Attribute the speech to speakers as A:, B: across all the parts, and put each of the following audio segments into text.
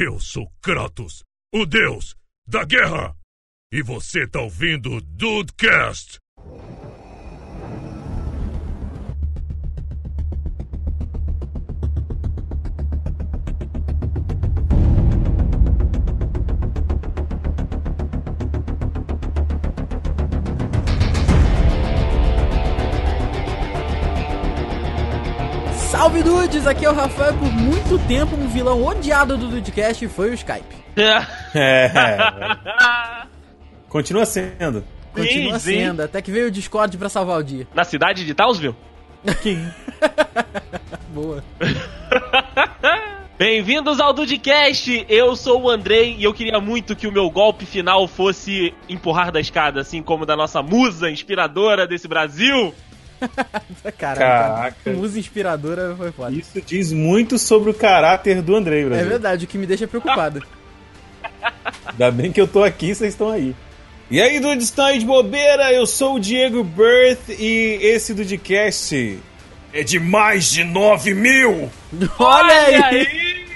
A: Eu sou Kratos, o deus da guerra. E você tá ouvindo o Dudecast.
B: Dudes, aqui é o Rafael. Por muito tempo, um vilão odiado do Dudecast foi o Skype.
C: É. Continua sendo.
B: Continua
D: Sim, sim.
B: sendo, até que veio o Discord pra salvar o dia.
D: Na cidade de Townsville?
B: Boa.
D: Bem-vindos ao Dudcast! Eu sou o Andrei e eu queria muito que o meu golpe final fosse empurrar da escada, assim como da nossa musa inspiradora desse Brasil.
B: Caralho,
C: Caraca.
B: música inspiradora foi foda.
C: Isso diz muito sobre o caráter do Andrei,
B: É
C: Brasil.
B: verdade, o que me deixa preocupado.
C: Ainda bem que eu tô aqui, vocês estão aí. E aí, dudes, estão aí de bobeira? Eu sou o Diego Birth e esse Dudcast é de mais de 9 mil!
B: Olha aí!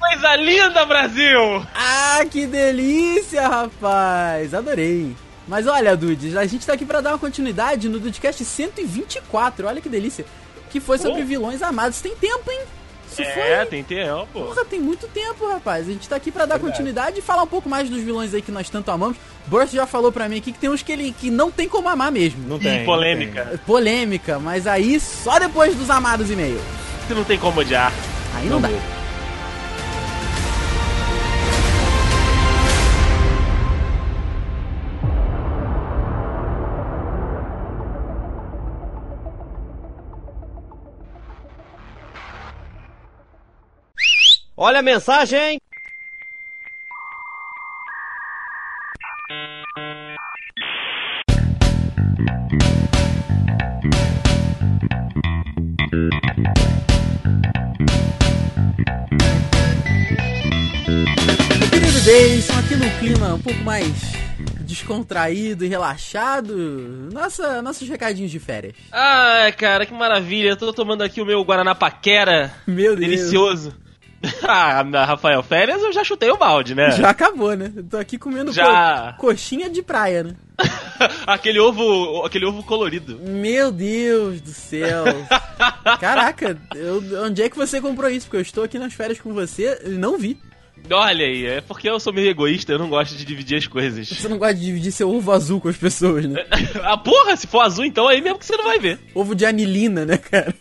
D: Coisa linda, Brasil!
B: Ah, que delícia, rapaz! Adorei. Mas olha, Dudes, a gente tá aqui pra dar uma continuidade no Dudecast 124. Olha que delícia. Que foi sobre
D: Oh.
B: vilões amados. Tem tempo, hein? Isso
D: É,
B: foi.
D: tem tempo.
B: Porra, tem muito tempo, rapaz. A gente tá aqui pra dar continuidade e falar um pouco mais dos vilões aí que nós tanto amamos. Burst já falou pra mim aqui que tem uns que ele que não tem como amar mesmo.
C: Não
D: E
C: tem.
D: polêmica.
C: não
B: Polêmica, mas aí só depois dos amados e-mails.
D: Você não tem como odiar.
B: Aí não dá.
E: Olha a mensagem!
B: Querido Deison, aqui no clima um pouco mais descontraído e relaxado, nossa, nossos recadinhos de férias.
D: Ai, cara, que maravilha. Eu tô tomando aqui o meu Guaraná Paquera.
B: Meu Deus.
D: Delicioso. Ah, Rafael Férias eu já chutei o balde, né?
B: Já acabou, né? Eu tô aqui comendo
D: Já.
B: co- coxinha de praia, né?
D: aquele ovo, aquele ovo colorido.
B: Meu Deus do céu. Caraca, eu- onde é que você comprou isso? Porque eu estou aqui nas férias com você e não vi.
D: Olha aí, é porque eu sou meio egoísta, eu não gosto de dividir as coisas.
B: Você não gosta de dividir seu ovo azul com as pessoas, né?
D: ah, porra, se for azul, então aí mesmo que você não vai ver.
B: Ovo de anilina, né, cara?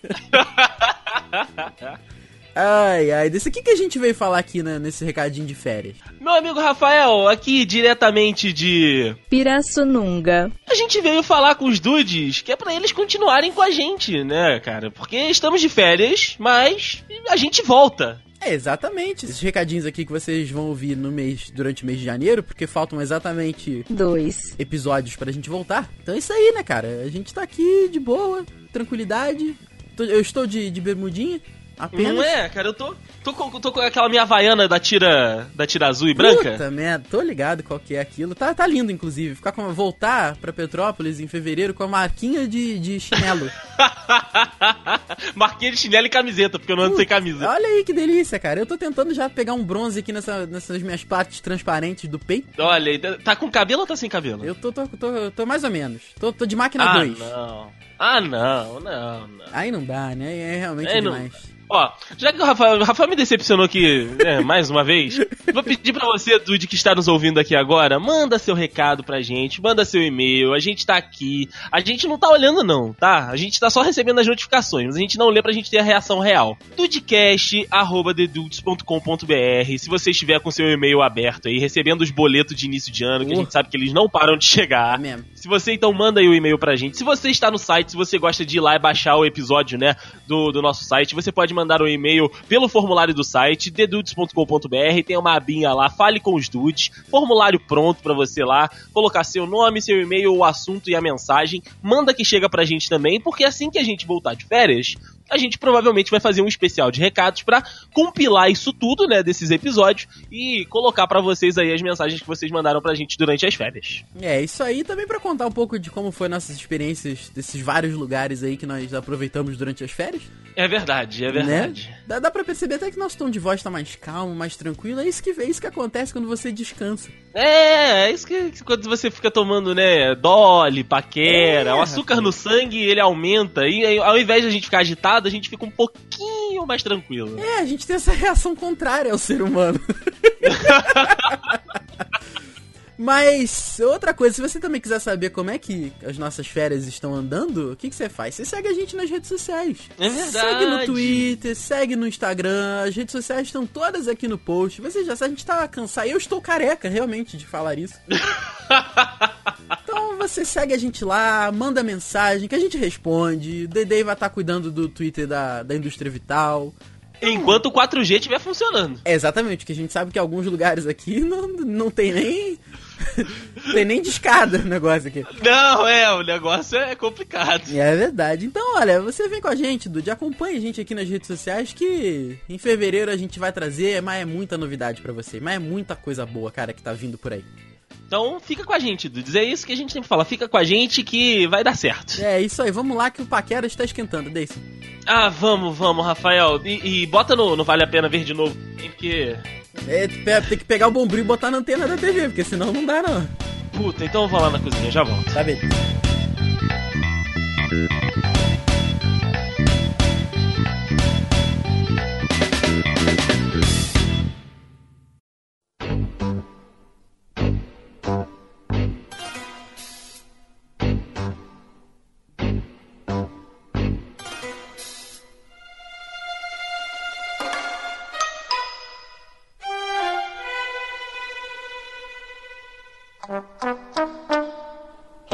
B: Ai, ai, desse aqui que a gente veio falar aqui né, nesse recadinho de férias.
D: Meu amigo Rafael, aqui diretamente de.
F: Pirassununga.
D: A gente veio falar com os dudes que é pra eles continuarem com a gente, né, cara? Porque estamos de férias, mas a gente volta.
B: É, exatamente. Esses recadinhos aqui que vocês vão ouvir no mês, durante o mês de janeiro, porque faltam exatamente
F: 2.
B: episódios pra gente voltar. Então é isso aí, né, cara? A gente tá aqui de boa, tranquilidade. Eu estou de, de bermudinha, apenas.
D: Não é, cara? Eu tô, tô, com, tô com aquela minha havaiana da tira, da tira azul e branca.
B: Puta merda, tô ligado qual que é aquilo. Tá, tá lindo, inclusive. Ficar com, voltar pra Petrópolis em fevereiro com a marquinha de, de chinelo.
D: Marquinha de chinelo e camiseta, porque eu não ando sem camisa.
B: Olha aí que delícia, cara. Eu tô tentando já pegar um bronze aqui nessa- nessas minhas partes transparentes do peito.
D: Olha, aí, tá com cabelo ou tá sem cabelo?
B: Eu tô, tô, tô, tô mais ou menos. Tô, tô de máquina
D: ah,
B: 2.
D: não. Ah, não, não, não.
B: Aí não dá, né? É realmente
D: É, não-
B: demais.
D: Ó, já que o Rafael, o Rafael me decepcionou aqui, né, mais uma vez, vou pedir pra você, Dude, que está nos ouvindo aqui agora, manda seu recado pra gente, manda seu e-mail, a gente tá aqui, a gente não tá olhando não, tá? A gente tá só recebendo as notificações, mas a gente não lê pra gente ter a reação real. dudecast.com.br Se você estiver com seu e-mail aberto aí, recebendo os boletos de início de ano, que a
B: Uh.
D: gente sabe que eles não param de chegar,
B: É mesmo.
D: se você então manda aí o e-mail pra gente. Se você está no site, se você gosta de ir lá e baixar o episódio, né, do, do nosso site, você pode mandar um e-mail pelo formulário do site, dedudes.com.br, tem uma abinha lá, fale com os dudes, formulário pronto pra você lá, colocar seu nome, seu e-mail, o assunto e a mensagem, manda que chega pra gente também, porque assim que a gente voltar de férias, a gente provavelmente vai fazer um especial de recados pra compilar isso tudo, né, desses episódios e colocar pra vocês aí as mensagens que vocês mandaram pra gente durante as férias.
B: É, isso aí também pra contar um pouco de como foi nossas experiências desses vários lugares aí que nós aproveitamos durante as férias.
D: É verdade, é verdade.
B: Né? Dá, dá pra perceber até que nosso tom de voz tá mais calmo, mais tranquilo. É isso que, é isso que acontece quando você descansa.
D: É, é isso que, que quando você fica tomando, né, dole, paquera, é, o açúcar rapaz. no sangue ele aumenta. E aí, ao invés de a gente ficar agitado, a gente fica um pouquinho mais tranquilo.
B: É, a gente tem essa reação contrária ao ser humano. Mas, outra coisa, se você também quiser saber como é que as nossas férias estão andando, o que, que você faz? Você segue a gente nas redes sociais.
D: É verdade.
B: Segue no Twitter, segue no Instagram, as redes sociais estão todas aqui no post. Você já sabe, a gente tá cansado. Eu estou careca, realmente, de falar isso. então você segue a gente lá, manda mensagem que a gente responde. O Dedei vai estar tá cuidando do Twitter da, da Indústria Vital.
D: Enquanto o 4G estiver funcionando.
B: É exatamente, que a gente sabe que alguns lugares aqui não, não tem nem Tem nem de escada o negócio aqui.
D: Não, é, o negócio é complicado.
B: É verdade. Então, olha, você vem com a gente, Dude, acompanha a gente aqui nas redes sociais que em fevereiro a gente vai trazer, mas é muita novidade para você, mas é muita coisa boa, cara, que tá vindo por aí.
D: Então fica com a gente, Dudes. É isso que a gente sempre fala. Fica com a gente que vai dar certo.
B: É isso aí. Vamos lá que o Paquera está esquentando, Daisy.
D: Ah, vamos, vamos, Rafael. E, e bota no, no Vale a Pena Ver de novo. Porque
B: é, tem que pegar o bombril e botar na antena da TV, porque senão não dá não.
D: Puta, então eu vou lá na cozinha, já volto.
B: Tá bem.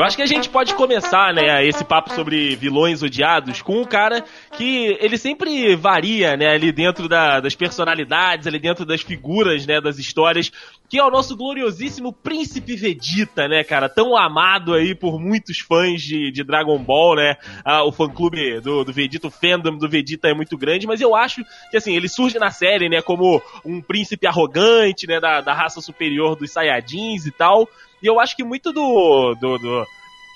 D: Acho que a gente pode começar, né, esse papo sobre vilões odiados com um cara que ele sempre varia, né, ali dentro da, das personalidades, ali dentro das figuras, né, das histórias, que é o nosso gloriosíssimo Príncipe Vegeta, né, cara, tão amado aí por muitos fãs de, de Dragon Ball, né, ah, o fã-clube do, do Vegeta, o fandom do Vegeta é muito grande, mas eu acho que, assim, ele surge na série, né, como um príncipe arrogante, né, da, da raça superior dos Saiyajins e tal, e eu acho que muito do, do, do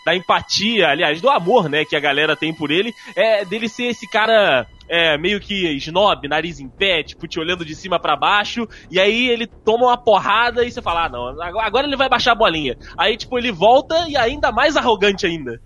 D: da empatia, aliás, do amor, né, que a galera tem por ele, é dele ser esse cara é, meio que snob, nariz em pé, tipo, te olhando de cima para baixo, e aí ele toma uma porrada e você fala, ah, não, agora ele vai baixar a bolinha. Aí, tipo, ele volta e ainda mais arrogante ainda.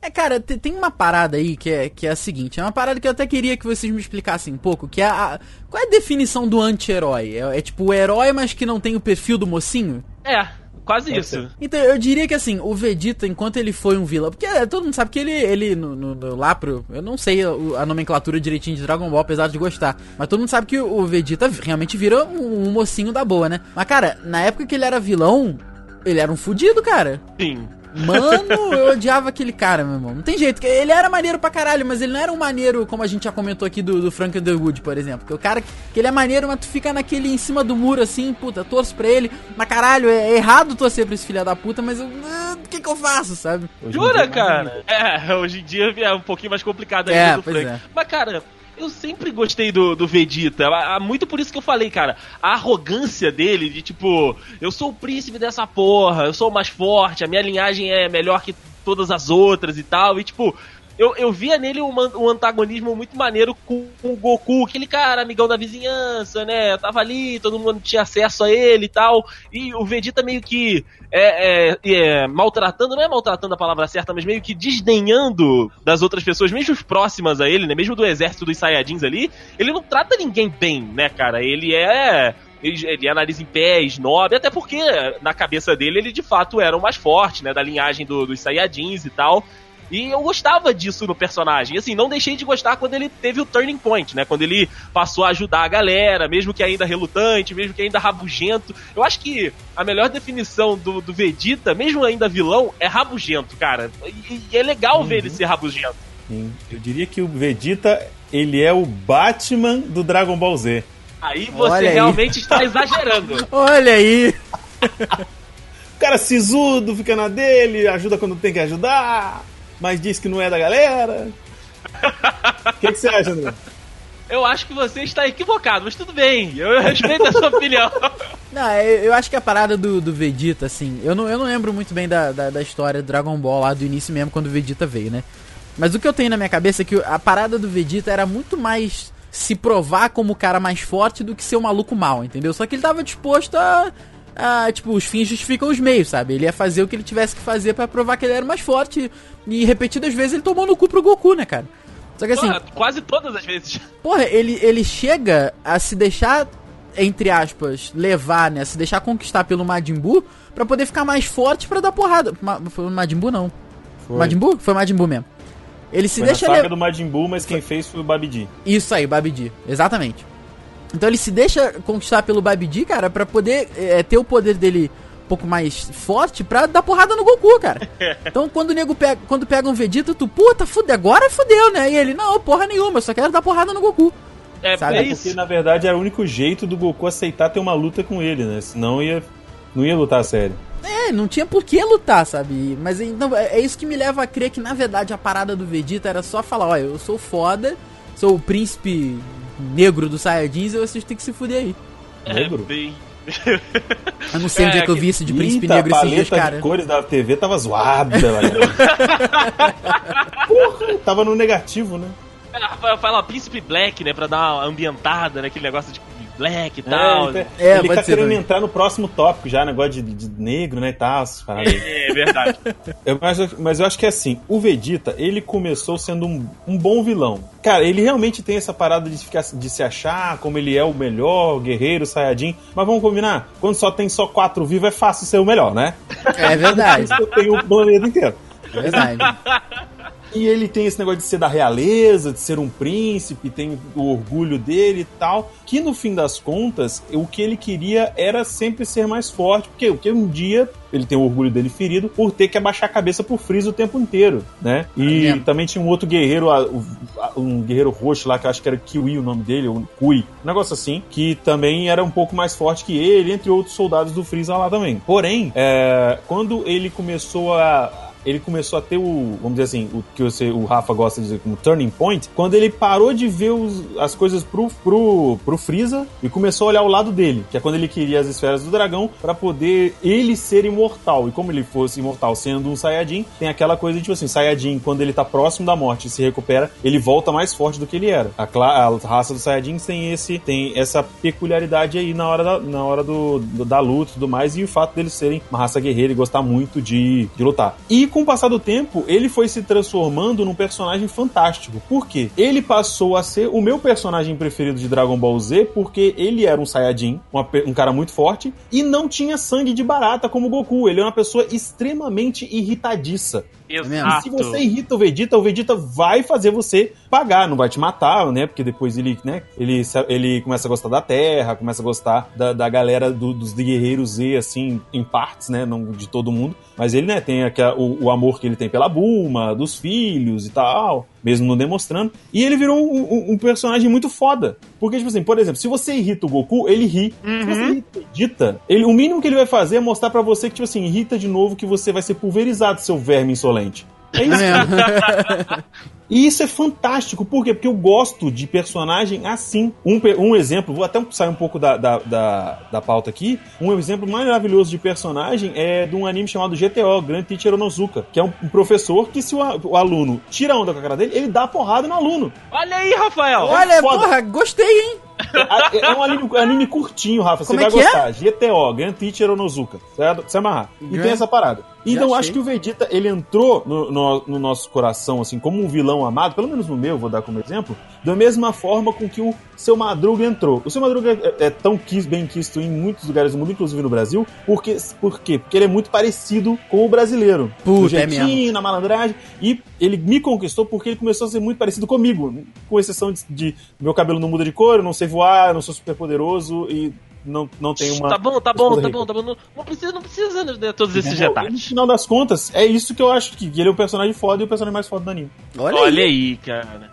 B: É, cara, tem uma parada aí que é, que é a seguinte, é uma parada que eu até queria que vocês me explicassem um pouco, que é a... Qual é a definição do anti-herói? É, é tipo o herói, mas que não tem o perfil do mocinho?
D: É. Quase isso.
B: Então, eu diria que assim, o Vegeta, enquanto ele foi um vilão. Porque é, todo mundo sabe que ele, ele no, no, no, lá pro. Eu não sei a, nomenclatura direitinho de Dragon Ball, apesar de gostar. Mas todo mundo sabe que o Vegeta realmente vira um, um mocinho da boa, né? Mas, cara, na época que ele era vilão, ele era um fudido, cara.
D: Sim.
B: Mano, eu odiava aquele cara, meu irmão. Não tem jeito. Ele era maneiro pra caralho, mas ele não era um maneiro, como a gente já comentou aqui do, do Frank Underwood, por exemplo. Que o cara que ele é maneiro, mas tu fica naquele em cima do muro assim, puta, torço pra ele. Mas caralho, é errado torcer pra esse filho da puta, mas eu. Ah, o que que eu faço, sabe?
D: Jura, é cara? É, hoje em dia é um pouquinho mais complicado ainda é, do Frank. É. Mas, cara, eu sempre gostei do, do Vegeta. Muito por isso que eu falei, cara. A arrogância dele de tipo, eu sou o príncipe dessa porra, eu sou o mais forte, a minha linhagem é melhor que todas as outras e tal. E tipo, eu, eu via nele um, um antagonismo muito maneiro com, o Goku, aquele cara amigão da vizinhança, né? Tava ali, todo mundo tinha acesso a ele e tal. E o Vegeta meio que é, é, é, maltratando, não é maltratando a palavra certa, mas meio que desdenhando das outras pessoas, mesmo próximas a ele, né? Mesmo do exército dos Saiyajins ali, ele não trata ninguém bem, né, cara? Ele é ele, ele nariz em pé, snob, até porque na cabeça dele ele de fato era o mais forte, né, da linhagem do, dos Saiyajins e tal. E eu gostava disso no personagem. Assim, não deixei de gostar quando ele teve o turning point, né? Quando ele passou a ajudar a galera, mesmo que ainda relutante, mesmo que ainda rabugento. Eu acho que a melhor definição do, do Vegeta, mesmo ainda vilão, é rabugento, cara. E, e é legal uhum. ver ele ser rabugento.
C: Sim. Eu diria que o Vegeta, ele é o Batman do Dragon Ball Z.
D: Aí você Olha realmente aí. está exagerando.
B: Olha aí.
C: o cara sisudo, fica na dele, ajuda quando tem que ajudar mas diz que não é da galera. O que, que, você acha, André?
D: Eu acho que você está equivocado, mas tudo bem, eu respeito a sua opinião.
B: Não, eu acho que a parada do, do Vegeta, assim, eu não, eu não lembro muito bem da, da, da, história do Dragon Ball lá do início mesmo, quando o Vegeta veio, né? Mas o que eu tenho na minha cabeça é que a parada do Vegeta era muito mais se provar como o cara mais forte do que ser um maluco mal, entendeu? Só que ele tava disposto a. a tipo, os fins justificam os meios, sabe? Ele ia fazer o que ele tivesse que fazer para provar que ele era mais forte. E repetidas vezes ele tomou no cu pro Goku, né, cara? Só que assim.
D: Porra, quase todas as vezes.
B: Porra, ele, ele chega a se deixar, entre aspas, levar, né? Se deixar conquistar pelo Majin Buu pra poder ficar mais forte pra dar porrada. Ma, foi o Majin Buu, não.
C: Foi.
B: Majin Buu? Foi Majin Buu mesmo. Ele se
C: Foi
B: deixa
C: na saga
B: levar.
C: do Majin Buu, mas quem fez foi o Babidi.
B: Isso aí, Babidi. Exatamente. Então ele se deixa conquistar pelo Babidi, cara, pra poder é, ter o poder dele um pouco mais forte pra dar porrada no Goku, cara. Então quando o nego pega, quando pega um Vegeta, tu, puta, fude, agora fudeu, né? E ele, não, porra nenhuma, eu só quero dar porrada no Goku.
D: É,
B: Sabe,
D: é isso.
C: porque, na verdade, era o único jeito do Goku aceitar ter uma luta com ele, né? Senão ia, não ia lutar a sério.
B: É, não tinha por que lutar, sabe? Mas então, é é isso que me leva a crer que, na verdade, a parada do Vegeta era só falar, olha, eu sou foda, sou o príncipe negro dos Saiyajins vocês têm que se fuder aí.
D: É,
C: Negro?
D: bem.
B: Eu não sei onde é que eu vi isso de príncipe
C: Eita,
B: negro
C: a
B: esses dias,
C: paleta
B: cara.
C: de cores da TV tava zoada, velho. Porra, tava no negativo, né?
D: É, Rafael fala Príncipe Black, né? Pra dar uma ambientada naquele negócio de Black e
C: É,
D: tal.
C: ele tá,
B: É,
C: ele tá querendo
B: também.
C: entrar no próximo tópico já, negócio de, de negro, né, e tal. essas paradas aí.
D: É, verdade.
C: Eu- mas, mas eu acho que é assim, o Vegeta, ele começou sendo um, um bom vilão. Cara, ele realmente tem essa parada de, ficar, de se achar como ele é o melhor guerreiro, Saiyajin. Mas vamos combinar, quando só tem só quatro vivos, é fácil ser o melhor, né?
B: É verdade,
C: Isso eu tenho o planeta inteiro.
B: é verdade.
C: E ele tem esse negócio de ser da realeza, de ser um príncipe, tem o orgulho dele e tal. Que no fim das contas, o que ele queria era sempre ser mais forte. Porque, porque um dia ele tem o orgulho dele ferido por ter que abaixar a cabeça pro Freeza o tempo inteiro, né? E
B: É.
C: também tinha um outro guerreiro, o- um guerreiro roxo lá, que eu acho que era Kiwi o nome dele, ou Kui, um negócio assim, que também era um pouco mais forte que ele, entre outros soldados do Freeza lá também. Porém, é, quando ele começou a ele começou a ter o, vamos dizer assim, o que você, o Rafa gosta de dizer como turning point, quando ele parou de ver os- as coisas pro, pro, pro Freeza e começou a olhar o lado dele, que é quando ele queria as esferas do dragão pra poder ele ser imortal. E como ele fosse imortal sendo um Saiyajin, tem aquela coisa de tipo assim, Saiyajin, quando ele tá próximo da morte e se recupera, ele volta mais forte do que ele era. A, a raça dos Saiyajins tem esse tem essa peculiaridade aí na hora da, na hora do, do- da luta e tudo mais, e o fato deles serem uma raça guerreira e gostar muito de, de lutar. E com o passar do tempo, ele foi se transformando num personagem fantástico. Por quê? Ele passou a ser o meu personagem preferido de Dragon Ball Z porque ele era um Saiyajin, uma um cara muito forte, e não tinha sangue de barata como Goku. Ele é uma pessoa extremamente irritadiça. E
D: Exato.
C: se você irrita o Vegeta, o Vegeta vai fazer você pagar, não vai te matar, né? Porque depois ele, né, ele, ele começa a gostar da Terra, começa a gostar da, da galera do- dos guerreiros Z, assim, em partes, né? Não de todo mundo. Mas ele, né, tem aquela, o, o amor que ele tem pela Bulma, dos filhos e tal, mesmo não demonstrando. E ele virou um, um- um personagem muito foda. Porque, tipo assim, por exemplo, se você irrita o Goku, ele ri. Se você irrita o Vegeta, ele, o mínimo que ele vai fazer é mostrar pra você que, tipo assim, irrita de novo que você vai ser pulverizado, seu verme insolente. É isso. E isso é fantástico, por quê? Porque eu gosto de personagem assim. Um, um exemplo, vou até sair um pouco da, da, da, da pauta aqui. Um exemplo maravilhoso de personagem é de um anime chamado GTO, Grand Teacher Onozuka, que é um, um professor que, se o, o aluno tira a onda com a cara dele, ele dá porrada no aluno.
D: Olha aí, Rafael!
B: Olha,
C: foda.
B: porra, gostei, hein?
C: É, é um anime, anime curtinho, Rafa.
B: Como
C: você
B: é
C: vai
B: que
C: gostar. GTO, Grand Teacher Onozuka. Certo? Você amarrar. E
B: Grand-
C: tem essa parada. Então
B: achei.
C: acho que o Vegeta, ele entrou no, no- no nosso coração, assim, como um vilão amado, pelo menos no meu, vou dar como exemplo, da mesma forma com que o seu Madruga entrou. O seu Madruga é, é tão quis, bem quisto em muitos lugares do mundo, inclusive no Brasil, porque, por quê? Porque ele é muito parecido com o brasileiro.
B: Puta,
C: no
B: é
C: jeitinho,
B: mesmo.
C: na malandragem. E ele me conquistou porque ele começou a ser muito parecido comigo. Com exceção de, de meu cabelo não muda de cor, eu não sei voar, eu não sou super poderoso e não, não tenho uma.
D: Tá bom, tá bom, tá bom, tá bom. Não, não precisa, não precisa de todos esses?
C: E No
D: detalhes.
C: final das contas, é isso que eu acho que ele é o personagem foda e o personagem mais foda do anime.
B: Olha,
D: Olha
B: aí.
D: aí, cara.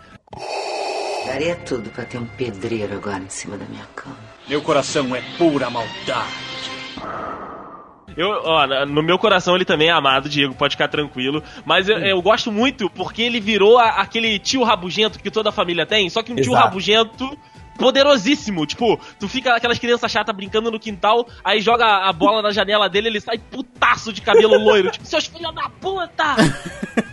E: Daria tudo pra ter um pedreiro agora em cima da minha cama.
F: Meu coração é pura maldade.
D: Eu, ó, no meu coração ele também é amado, Diego, pode ficar tranquilo. Mas eu, eu gosto muito porque ele virou a- aquele tio rabugento que toda a família tem, só que um tio
C: Exato.
D: rabugento poderosíssimo. Tipo, tu fica aquelas crianças chatas brincando no quintal, aí joga a bola na janela dele ele sai putaço de cabelo loiro. tipo, seus filhos da puta!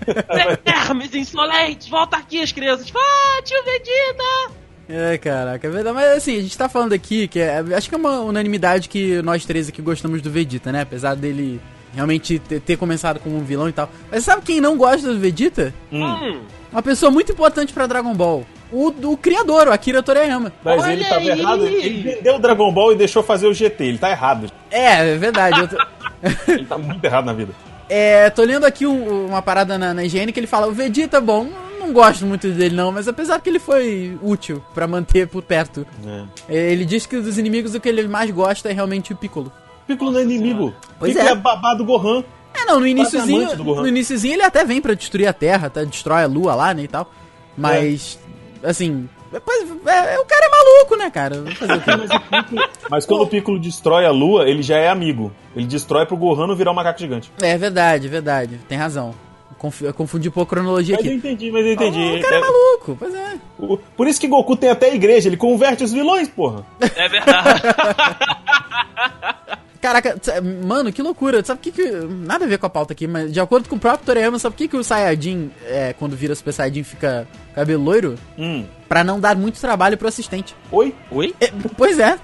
D: Vermes insolentes, volta aqui as crianças. Ah, tio Vegeta!
B: É, caraca, é verdade. Mas assim, a gente tá falando aqui que é, acho que é uma unanimidade que nós três aqui gostamos do Vegeta, né? Apesar dele realmente ter, ter começado como um vilão e tal. Mas sabe quem não gosta do Vegeta?
D: Hum.
B: Uma pessoa muito importante pra Dragon Ball. O, o criador, o Akira Toriyama.
C: Mas
D: Olha
C: ele tava
D: aí!
C: errado. Ele vendeu o Dragon Ball e deixou fazer o GT. Ele tá errado.
B: É, é verdade. Eu tô,
C: Ele tá muito errado na vida.
B: É, tô lendo aqui um- uma parada na, na higiene que ele fala: o Vegeta, bom, não gosto muito dele não, mas apesar que ele foi útil pra manter por perto.
C: É.
B: É, Ele diz que dos inimigos o que ele mais gosta é realmente o Piccolo.
C: Piccolo não é inimigo.
B: Pois
C: Piccolo
B: é.
C: é babá do Gohan.
B: É, não, no iníciozinho, no iníciozinho ele até vem pra destruir a Terra, tá? Destrói a Lua lá, né, e tal. Mas, assim, depois, é, é- o cara é maluco, né, cara? Vai fazer o quê?
C: Mas quando o Piccolo destrói a Lua, ele já é amigo. Ele destrói pro Gohan não virar um macaco gigante.
B: É verdade, é verdade. Tem razão. Conf- eu confundi um pouco a cronologia
C: Mas eu
B: aqui.
C: entendi, mas eu entendi.
B: O cara é
C: É-
B: maluco, pois é.
C: o- Por isso que Goku tem até igreja, ele converte os vilões, porra.
D: É verdade.
B: Caraca, mano, que loucura. Sabe o que que... Nada a ver com a pauta aqui, mas de acordo com o próprio Toriyama, sabe por que que o Saiyajin, é, quando vira Super Saiyajin, fica cabelo loiro?
C: Hum.
B: Pra não dar muito trabalho pro assistente.
C: Oi?
D: Oi?
B: É, pois é.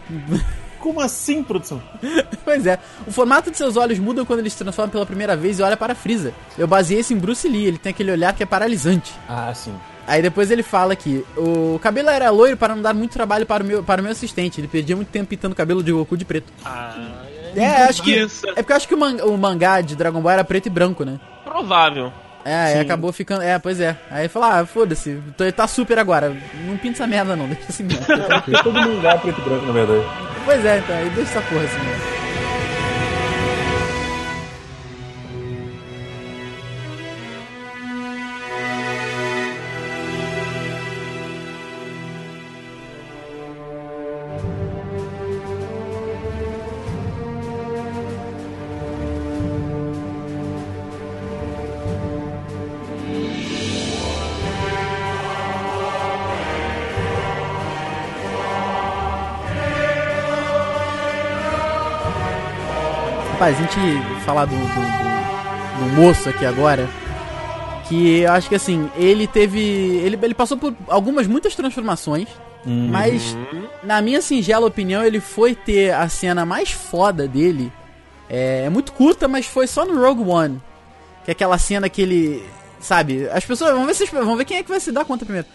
C: Como assim, produção?
B: Pois é. O formato de seus olhos muda quando ele se transforma pela primeira vez e olha para Freeza. Eu baseei isso em Bruce Lee, ele tem aquele olhar que é paralisante.
C: Ah, sim.
B: Aí depois ele fala que o cabelo era loiro para não dar muito trabalho para o meu, para o meu assistente. Ele perdia muito tempo pintando o cabelo de Goku de preto.
D: Ah,
B: É, acho que.
D: Isso.
B: É porque eu acho que o, man- o mangá de Dragon Ball era preto e branco, né?
D: provável.
B: É,
C: Sim.
B: acabou ficando. É, pois é. Aí falou: ah, foda-se, tô- tá super agora. Não pinta essa merda não, deixa assim mesmo.
C: Todo mangá é preto e branco, na verdade.
B: pois é, então, aí deixa essa porra assim mesmo. Rapaz, a gente falar do, do, do- do moço aqui agora. Que eu acho que assim, ele teve. Ele, ele passou por algumas, muitas transformações. Mas, na minha singela opinião, ele foi ter a cena mais foda dele. É, é muito curta, mas foi só no Rogue One. Que é aquela cena que ele. Sabe? As pessoas. Vamos ver, se, vamos ver quem é que vai se dar conta primeiro.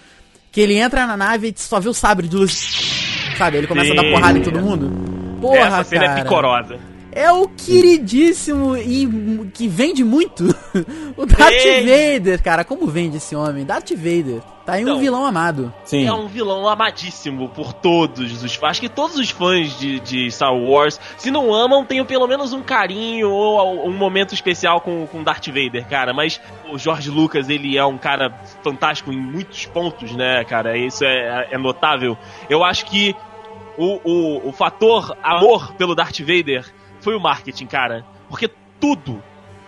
B: Que ele entra na nave e só vê o sabre de luz. Sabe? Ele começa a dar
D: Sim.
B: porrada em todo mundo. Porra,
D: Essa cena
B: cara.
D: é picorosa.
B: É o queridíssimo e que vende muito. o Darth
D: Vende.
B: Vader, cara. Como vende esse homem? Darth Vader. Tá aí um
D: Então.
B: vilão amado.
C: Sim.
D: É um vilão amadíssimo por todos os fãs. Acho que todos os fãs de, de Star Wars, se não amam, tenham pelo menos um carinho ou um momento especial com, com Darth Vader, cara. Mas o George Lucas, ele é um cara fantástico em muitos pontos, né, cara? Isso é, é notável. Eu acho que o, o, o fator amor pelo Darth Vader foi o marketing, cara. Porque tudo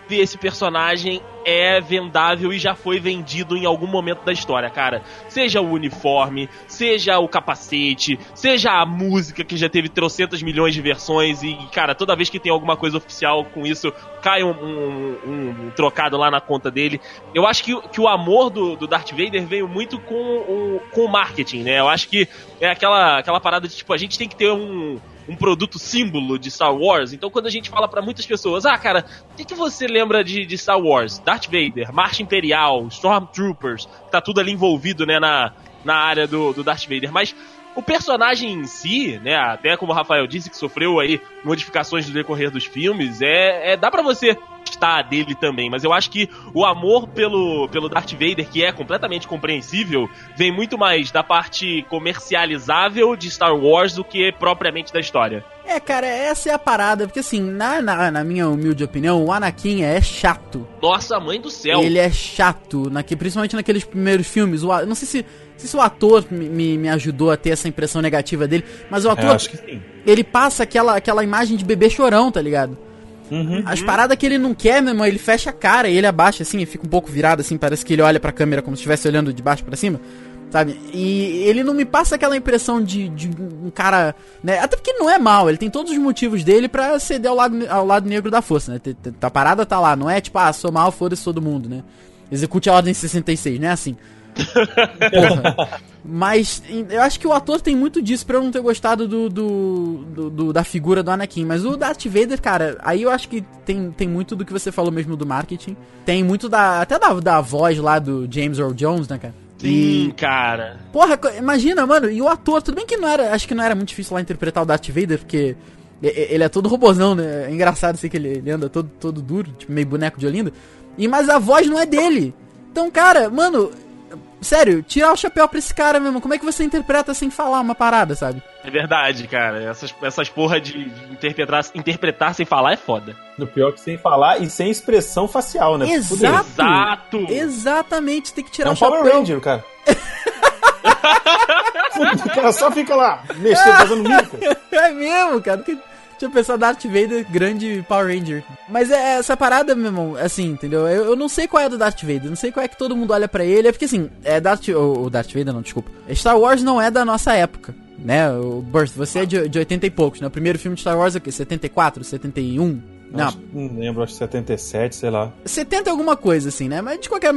D: desse personagem é vendável e já foi vendido em algum momento da história, cara. Seja o uniforme, seja o capacete, seja a música que já teve trocentas milhões de versões e, cara, toda vez que tem alguma coisa oficial com isso, cai um, um- um trocado lá na conta dele. Eu acho que, que o amor do, do Darth Vader veio muito com o, com o marketing, né? Eu acho que é aquela, aquela parada de, tipo, a gente tem que ter um, um produto símbolo de Star Wars. Então, quando a gente fala pra muitas pessoas, ah, cara, o que, que você lembra de, de Star Wars? Darth Vader, Marcha Imperial, Stormtroopers, tá tudo ali envolvido, né, na, na área do, do Darth Vader. Mas o personagem em si, né, até como o Rafael disse, que sofreu aí modificações no decorrer dos filmes, é, é dá pra você gostar dele também, mas eu acho que o amor pelo, pelo Darth Vader, que é completamente compreensível, vem muito mais da parte comercializável de Star Wars do que propriamente da história.
B: É, cara, essa é a parada. Porque assim, na, na, na minha humilde opinião, o Anakin é chato.
D: Nossa, mãe do céu!
B: Ele é chato, naque, principalmente naqueles primeiros filmes. O, não sei se, não sei se o ator me, me, me ajudou a ter essa impressão negativa dele, mas o
C: É,
B: ator,
C: acho que sim.
B: ele passa aquela, aquela imagem de bebê chorão, tá ligado?
C: Uhum.
B: As paradas que ele não quer, meu irmão, ele fecha a cara e ele abaixa assim, e fica um pouco virado assim, parece que ele olha pra câmera como se estivesse olhando de baixo pra cima, sabe? E ele não me passa aquela impressão de, de um cara, né? Até porque não é mal, ele tem todos os motivos dele pra ceder ao lado, ao lado negro da força, né? A parada tá lá, não é tipo, ah, sou mal, foda-se todo mundo, né? execute a Ordem 66, não é assim. Porra. Mas eu acho que o ator tem muito disso pra eu não ter gostado do, do, do- do- da figura do Anakin. Mas o Darth Vader, cara, aí eu acho que tem, tem muito do que você falou mesmo do marketing. Tem muito da. Até da, da voz lá do James Earl Jones, né, cara?
D: Sim, cara.
B: Porra, imagina, mano, e o ator, tudo bem que não era, acho que não era muito difícil lá interpretar o Darth Vader, porque e- e- ele é todo robozão, né? É engraçado assim que ele, ele anda todo, todo duro, tipo meio boneco de Olinda. E mas a voz não é dele. Então, cara, mano, sério, tirar o chapéu pra esse cara mesmo. Como é que você interpreta sem falar uma parada, sabe?
D: É verdade, cara. Essas, essas porra de de interpretar, interpretar sem falar é foda.
C: No pior que sem falar e sem expressão facial, né?
B: Exato.
D: Exato!
B: Exatamente, tem que
C: É
B: tirar
C: um
B: o chapéu.
C: Power Ranger, cara. o cara só fica lá, mexendo, fazendo mico.
B: É mesmo, cara. Que- Eu pensar, Darth Vader, grande Power Ranger. Mas é essa parada, meu irmão, assim, entendeu? Eu, eu não sei qual é do Darth Vader, não sei qual é que todo mundo olha pra ele. É porque, assim, é Darth... O, o Darth Vader, não, desculpa. Star Wars não é da nossa época, né? O Burst, você é de, de 80 e poucos, né? O primeiro filme de Star Wars é o quê? 74, 71? Não,
C: Acho- não lembro, acho que 77, sei lá.
B: 70 alguma coisa, assim, né? Mas de qualquer,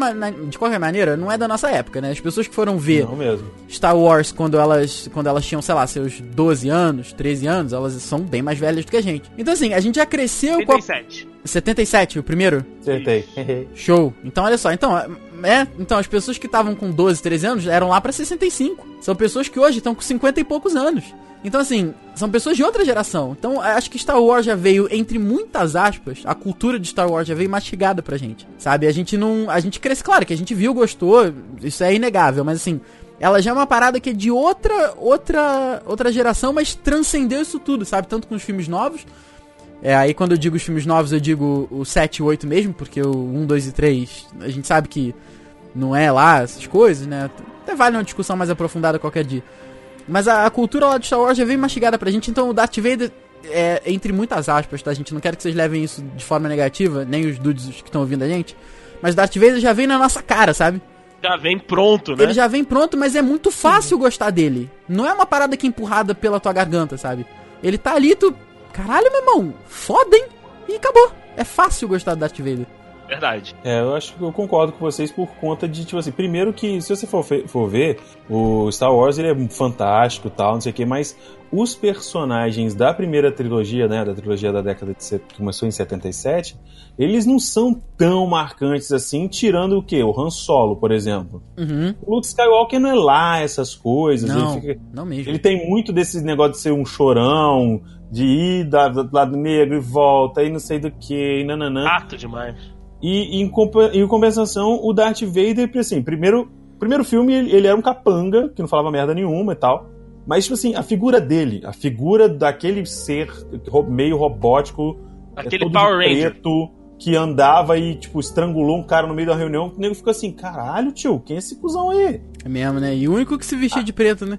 B: de qualquer maneira, não é da nossa época, né? As pessoas que foram ver...
C: Não mesmo.
B: Star Wars, quando elas, quando elas tinham, sei lá, seus 12 anos, 13 anos, elas são bem mais velhas do que a gente. Então, assim, a gente já cresceu com a...
D: 37.
B: 77, o primeiro?
C: Acertei.
B: Show. Então, olha só. Então, é, então as pessoas que estavam com 12, 13 anos eram lá pra 65. São pessoas que hoje estão com 50 e poucos anos. Então, assim, são pessoas de outra geração. Então, acho que Star Wars já veio, entre muitas aspas, a cultura de Star Wars já veio mastigada pra gente. Sabe? A gente não. A gente cresce, claro que a gente viu, gostou, isso é inegável, mas assim. Ela já é uma parada que é de outra, outra, outra geração, mas transcendeu isso tudo, sabe? Tanto com os filmes novos, é, aí quando eu digo os filmes novos, eu digo o 7 e o 8 mesmo, porque o 1, 2 e 3, a gente sabe que não é lá essas coisas, né? Até vale uma discussão mais aprofundada qualquer dia. Mas a, a cultura lá de Star Wars já veio mastigada pra gente, então o Darth Vader, é, entre muitas aspas, tá, gente? Não quero que vocês levem isso de forma negativa, nem os dudes que estão ouvindo a gente. Mas Darth Vader já vem na nossa cara, sabe?
D: Já vem pronto, né?
B: Ele já vem pronto, mas é muito fácil gostar dele. Não é uma parada que é empurrada pela tua garganta, sabe? Ele tá ali, tu. Caralho, meu irmão, foda, hein? E acabou. É fácil gostar do Darth Vader.
D: Verdade.
C: É, eu acho que eu concordo com vocês por conta de, tipo assim, primeiro que, se você for, for ver, o Star Wars ele é fantástico e tal, não sei o que, mas os personagens da primeira trilogia, né, da trilogia da década de que começou em 77, eles não são tão marcantes assim, tirando o quê? O Han Solo, por exemplo.
B: Uhum.
C: O Luke Skywalker não é lá essas coisas,
B: Não,
C: ele fica...
B: não mesmo.
C: Ele tem muito desse negócio de ser um chorão, de ir da- do lado negro e volta, e não sei do que, e nananã.
D: Chato demais.
C: E em, em compensação, o Darth Vader, assim, primeiro, primeiro filme ele, ele era um capanga, que não falava merda nenhuma e tal. Mas, tipo assim, a figura dele, a figura daquele ser meio robótico, é
D: Aquele
C: todo
D: Power
C: de
D: Ranger.
C: preto, que andava e, tipo, estrangulou um cara no meio da reunião, o nego ficou assim, caralho, tio, quem é esse cuzão aí?
B: É mesmo, né? E o único que se vestia de preto, né?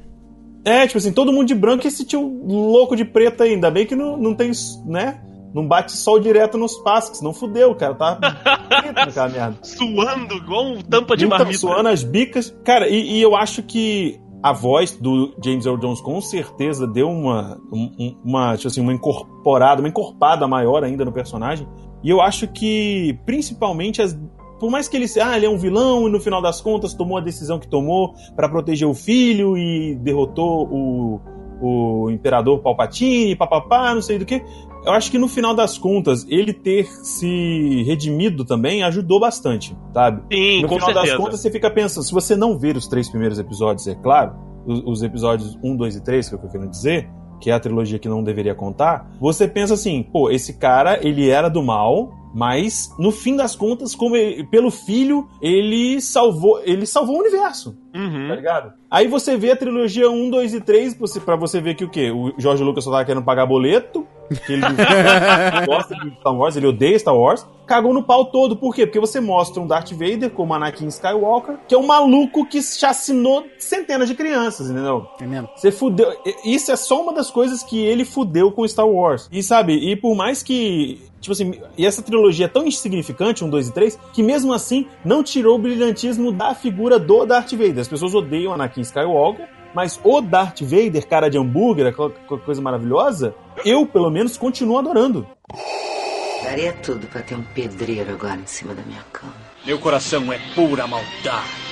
C: É, tipo assim, todo mundo de branco e esse tio louco de preto aí. Ainda bem que não, não tem, né? Não bate sol direto nos passos, senão fudeu, cara. Tá merda.
D: Suando igual um tampa de marmita.
C: suando as bicas. Cara, e, e eu acho que a voz do James Earl Jones com certeza deu uma, um- um- uma, tipo assim, uma incorporada, uma encorpada maior ainda no personagem. E eu acho que, principalmente, as, por mais que ele seja, ah, ele é um vilão e no final das contas tomou a decisão que tomou pra proteger o filho e derrotou o, o Imperador Palpatine, papapá, não sei do que. Eu acho que no final das contas, ele ter se redimido também ajudou bastante, sabe?
D: Sim,
C: no
D: com
C: final das
D: certeza.
C: contas, você fica pensando, se você não ver os três primeiros episódios, é claro, os, os episódios 1, 2 e 3, que é o que eu quero dizer, que é a trilogia que não deveria contar, você pensa assim, pô, esse cara, ele era do mal, mas no fim das contas, como ele- pelo filho, ele salvou, ele salvou o universo, tá
D: Uhum.
C: ligado? Aí você vê a trilogia 1, 2 e 3, pra você, pra você ver que o quê? O Jorge Lucas só tava querendo pagar boleto, que ele gosta de Star Wars, ele odeia Star Wars, cagou no pau todo. Por quê? Porque você mostra um Darth Vader como Anakin Skywalker, que é um maluco que chacinou centenas de crianças, entendeu?
B: É mesmo?
C: Você fudeu. Isso é só uma das coisas que ele fudeu com Star Wars. E sabe, e por mais que. Tipo assim, e essa trilogia é tão insignificante, um, dois e três, que mesmo assim não tirou o brilhantismo da figura do Darth Vader. As pessoas odeiam Anakin Skywalker, mas o Darth Vader, cara de hambúrguer, aquela co- coisa maravilhosa, eu, pelo menos, continuo adorando.
E: Daria tudo pra ter um pedreiro agora em cima da minha cama.
F: Meu coração é pura maldade.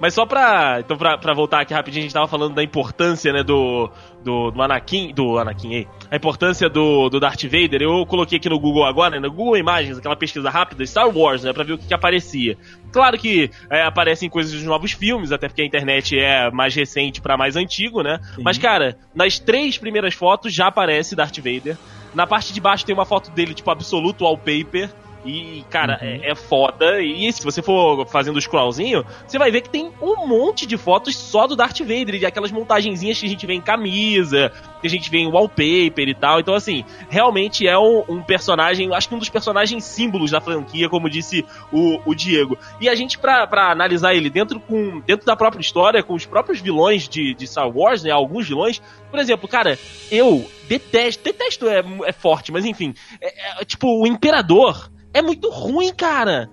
D: Mas só pra. Então, pra, pra voltar aqui rapidinho, a gente tava falando da importância, né, do. Do, do Anakin. Do Anakin aí. A importância do, do Darth Vader. Eu coloquei aqui no Google agora, né, no Google Imagens, aquela pesquisa rápida, Star Wars, né, pra ver o que, que aparecia. Claro que é, aparecem coisas dos novos filmes, até porque a internet é mais recente pra mais antigo, né? Mas, cara, nas três primeiras fotos já aparece Darth Vader. Na parte de baixo tem uma foto dele, tipo, absoluto wallpaper. E, cara, é, é foda. E se você for fazendo o scrollzinho, você vai ver que tem um monte de fotos só do Darth Vader, de aquelas montagenzinhas que a gente vê em camisa, que a gente vê em wallpaper e tal. Então, assim, realmente é um, um personagem, acho que um dos personagens símbolos da franquia, como disse o, o Diego. E a gente, pra, pra analisar ele dentro, com, dentro da própria história, com os próprios vilões de, de Star Wars, né? Alguns vilões. Por exemplo, cara, eu detesto, detesto é, é forte, mas enfim, é- é, tipo, o Imperador é muito ruim, cara.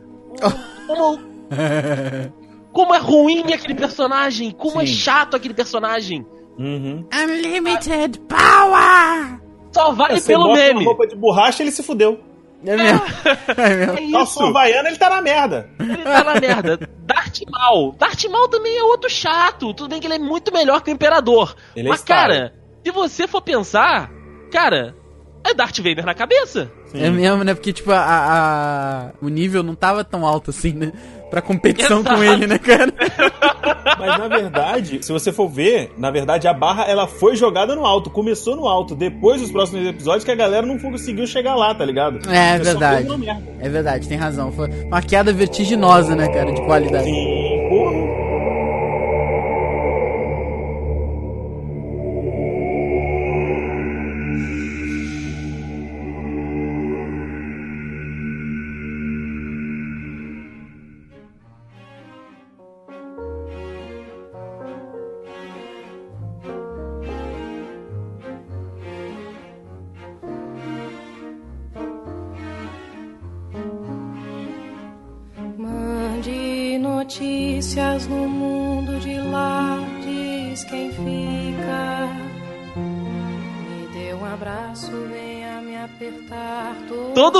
D: Como, como é ruim aquele personagem, como é
C: Sim.
D: chato aquele personagem.
C: Uhum.
B: Unlimited power!
D: Só vale
C: Você
D: pelo meme.
C: uma roupa de borracha ele se fudeu.
B: É mesmo. É mesmo.
D: É
C: Calção
D: isso.
C: havaiana ele tá na merda.
D: Ele tá na merda. Darth Maul. Darth Maul também é outro chato. Tudo bem que ele é muito melhor que o Imperador.
C: Ele é
D: Mas,
C: Star.
D: cara, se você for pensar, cara, é Darth Vader na cabeça.
B: É mesmo, né? Porque, tipo, a, a- o nível não tava tão alto assim, né? Pra competição com
D: Exato.
B: ele, né, cara?
C: Mas na verdade, se você for ver, na verdade a barra ela foi jogada no alto, começou no alto, depois dos próximos episódios que a galera não conseguiu chegar lá, tá ligado?
B: É,
C: pessoal
B: verdade. É verdade, tem razão. Foi uma queda vertiginosa, né, cara, de qualidade.
C: Sim,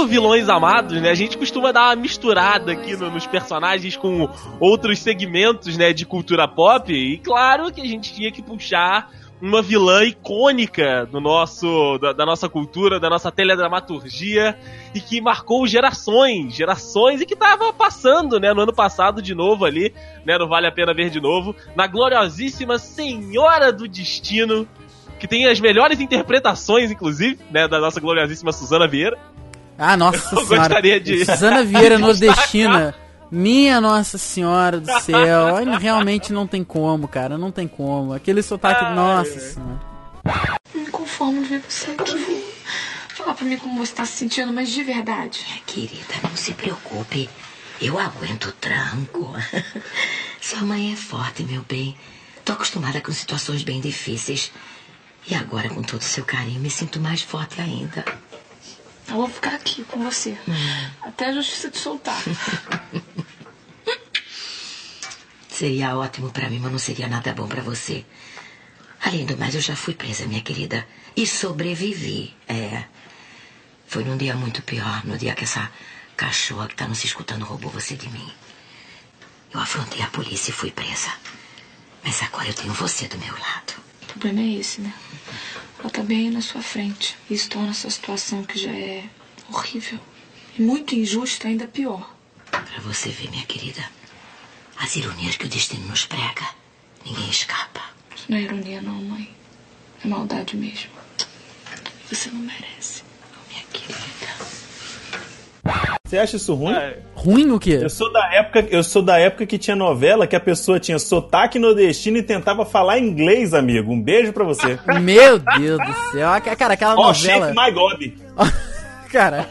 D: vilões amados, né? A gente costuma dar uma misturada aqui no- nos personagens com outros segmentos, né, de cultura pop. E claro que a gente tinha que puxar uma vilã icônica do nosso da, da nossa cultura, da nossa teledramaturgia e que marcou gerações, gerações e que tava passando, né, no ano passado de novo ali, né, no Vale a Pena Ver de novo, na gloriosíssima Senhora do Destino, que tem as melhores interpretações, inclusive, né, da nossa gloriosíssima Suzana Vieira.
B: Ah, nossa
D: Eu
B: senhora.
D: gostaria de-
B: Suzana Vieira nordestina. Minha nossa senhora do céu. Realmente não tem como, cara. Não tem como. Aquele sotaque, nossa senhora.
G: Não me conformo de ver você aqui. Fala pra mim como você tá se sentindo, mas de verdade.
E: Querida, não se preocupe. Eu aguento o tranco. Sua mãe é forte, meu bem. Tô acostumada com situações bem difíceis. E agora, com todo o seu carinho, me sinto mais forte ainda.
G: Eu vou ficar aqui com você. Até a justiça te soltar.
E: Seria ótimo pra mim, mas não seria nada bom pra você. Além do mais, eu já fui presa, minha querida. E sobrevivi. É. Foi num dia muito pior, no dia que essa cachorra que tá nos escutando roubou você de mim. Eu afrontei a polícia e fui presa. Mas agora eu tenho você do meu lado.
G: O problema é esse, né? Ela tá bem aí na sua frente. Isso torna essa situação que já é horrível e muito injusta ainda pior.
E: Pra você ver, minha querida, as ironias que o destino nos prega, ninguém escapa.
G: Isso não é ironia, não, mãe. É maldade mesmo. Você não merece.
E: Minha querida.
C: Você acha isso ruim?
D: É.
B: Ruim o quê?
C: Eu sou da época, eu sou da época que tinha novela que a pessoa tinha sotaque nordestino e tentava falar inglês, amigo. Um beijo pra você.
B: Meu Deus do céu. Cara, aquela
C: Ó,
B: novela.
C: Shape My God.
B: Cara.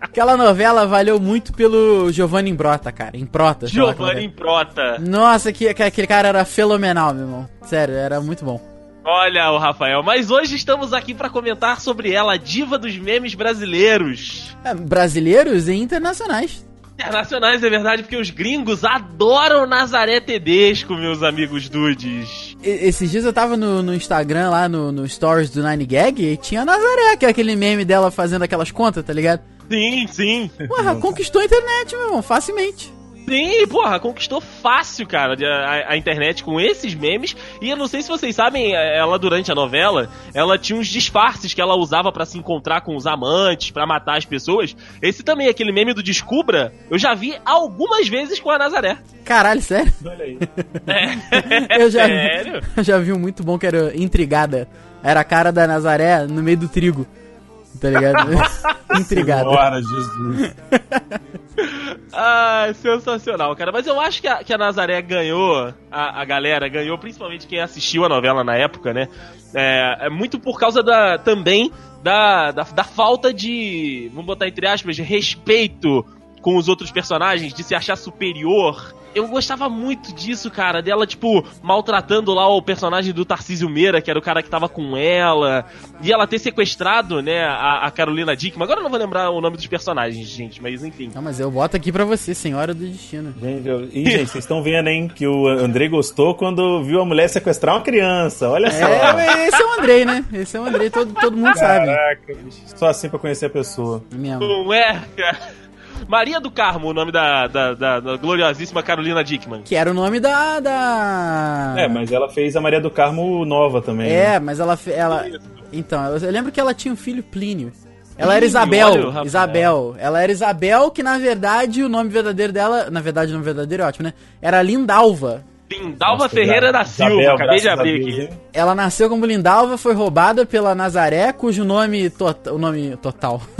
B: Aquela novela valeu muito pelo Giovanni Imbrota, cara. Improta. como é
D: Giovanni
B: que
D: Improta.
B: é. Nossa, que, que- aquele cara era fenomenal, meu irmão. Sério, era muito bom.
D: Olha o Rafael, mas hoje estamos aqui para comentar sobre ela, a diva dos memes brasileiros.
B: É, brasileiros e internacionais.
D: Internacionais, é verdade, porque os gringos adoram Nazaré Tedesco, meus amigos dudes.
B: Esses dias eu tava no, no Instagram, lá no, no Stories do Nine Gag, e tinha a Nazaré, que é aquele meme dela fazendo aquelas contas, tá ligado?
D: Sim, sim.
B: Porra, conquistou a internet, meu irmão, facilmente.
D: Sim, porra, conquistou fácil, cara, a, a internet com esses memes. E eu não sei se vocês sabem, eh, ela durante a novela, ela tinha uns disfarces que ela usava pra se encontrar com os amantes, pra matar as pessoas. Esse também, aquele meme do Descubra, eu já vi algumas vezes com a Nazaré.
B: Caralho, sério?
C: Olha aí.
D: É,
B: Eu já,
D: sério?
B: eu já vi um muito bom que era intrigada. Era a cara da Nazaré no meio do trigo. Tá ligado? intrigada.
C: Senhora Jesus.
D: Ah, sensacional, cara. Mas eu acho que a, que a Nazaré ganhou, a, a galera ganhou, principalmente quem assistiu a novela na época, né? É, é muito por causa da também da, da, da falta de, vamos botar entre aspas, de respeito com os outros personagens, de se achar superior. Eu gostava muito disso, cara, dela, tipo, maltratando lá o personagem do Tarcísio Meira, que era o cara que tava com ela, e ela ter sequestrado, né, a, a Carolina Dickman. Agora eu não vou lembrar o nome dos personagens, gente, mas enfim.
B: Não, mas eu boto aqui pra você, Senhora do Destino.
C: Gente, eu- e, gente, vocês estão vendo, hein, que o Andrei gostou quando viu a mulher sequestrar uma criança. Olha só.
B: É, esse é o Andrei, né? Esse é o Andrei, todo, todo mundo sabe.
C: Caraca. Só assim pra conhecer a pessoa.
B: É mesmo.
D: Não é, cara. Maria do Carmo, o nome da, da, da- da gloriosíssima Carolina Dickman.
B: Que era o nome da. da...
C: É, mas ela fez a Maria do Carmo nova também. né?
B: É, mas ela. fe- ela... Então, eu, lembro que ela tinha um filho Plínio. Ela era Isabel.
D: olha.
B: Isabel. Ela era Isabel, que na verdade o nome verdadeiro dela. Na verdade, o nome verdadeiro é ótimo, né? Era Lindalva.
D: Lindalva
C: Nossa,
D: Ferreira
C: Isabel,
D: da Silva, acabei de abrir
C: Deus,
D: aqui.
C: hein?
B: Ela nasceu como Lindalva, foi roubada pela Nazaré, cujo nome. O nome total.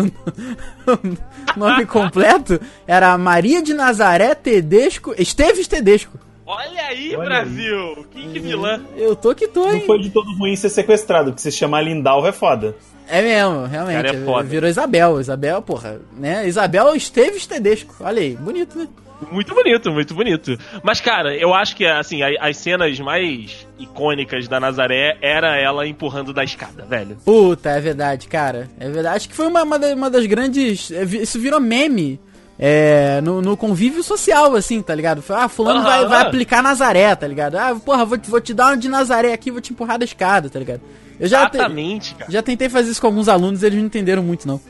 B: o nome completo era Maria de Nazaré Tedesco. Esteves Tedesco.
D: Olha aí,
C: Olha
D: Brasil! Que, que vilã!
B: Eu tô que tô,
C: Não
B: hein?
C: foi de todo ruim ser sequestrado, porque se chamar Lindalva é foda.
B: É mesmo, realmente.
D: Cara, é foda.
B: Virou Isabel. Isabel, porra, né? Isabel Esteves Tedesco. Olha aí, bonito, né?
D: Muito bonito, muito bonito. Mas, cara, eu acho que, assim, as cenas mais icônicas da Nazaré era ela empurrando da escada, velho.
B: Puta, é verdade, cara. É verdade. Acho que foi uma, uma, da- uma das grandes. é, Isso virou meme. É, no, no convívio social, assim, tá ligado? Ah, fulano vai,
D: Aham.
B: vai aplicar Nazaré, tá ligado? Ah, porra, vou, te- vou te dar uma de Nazaré aqui, vou te empurrar da escada, tá ligado? Eu já, te-
D: Exatamente, cara.
B: já tentei fazer isso com alguns alunos, eles não entenderam muito, não.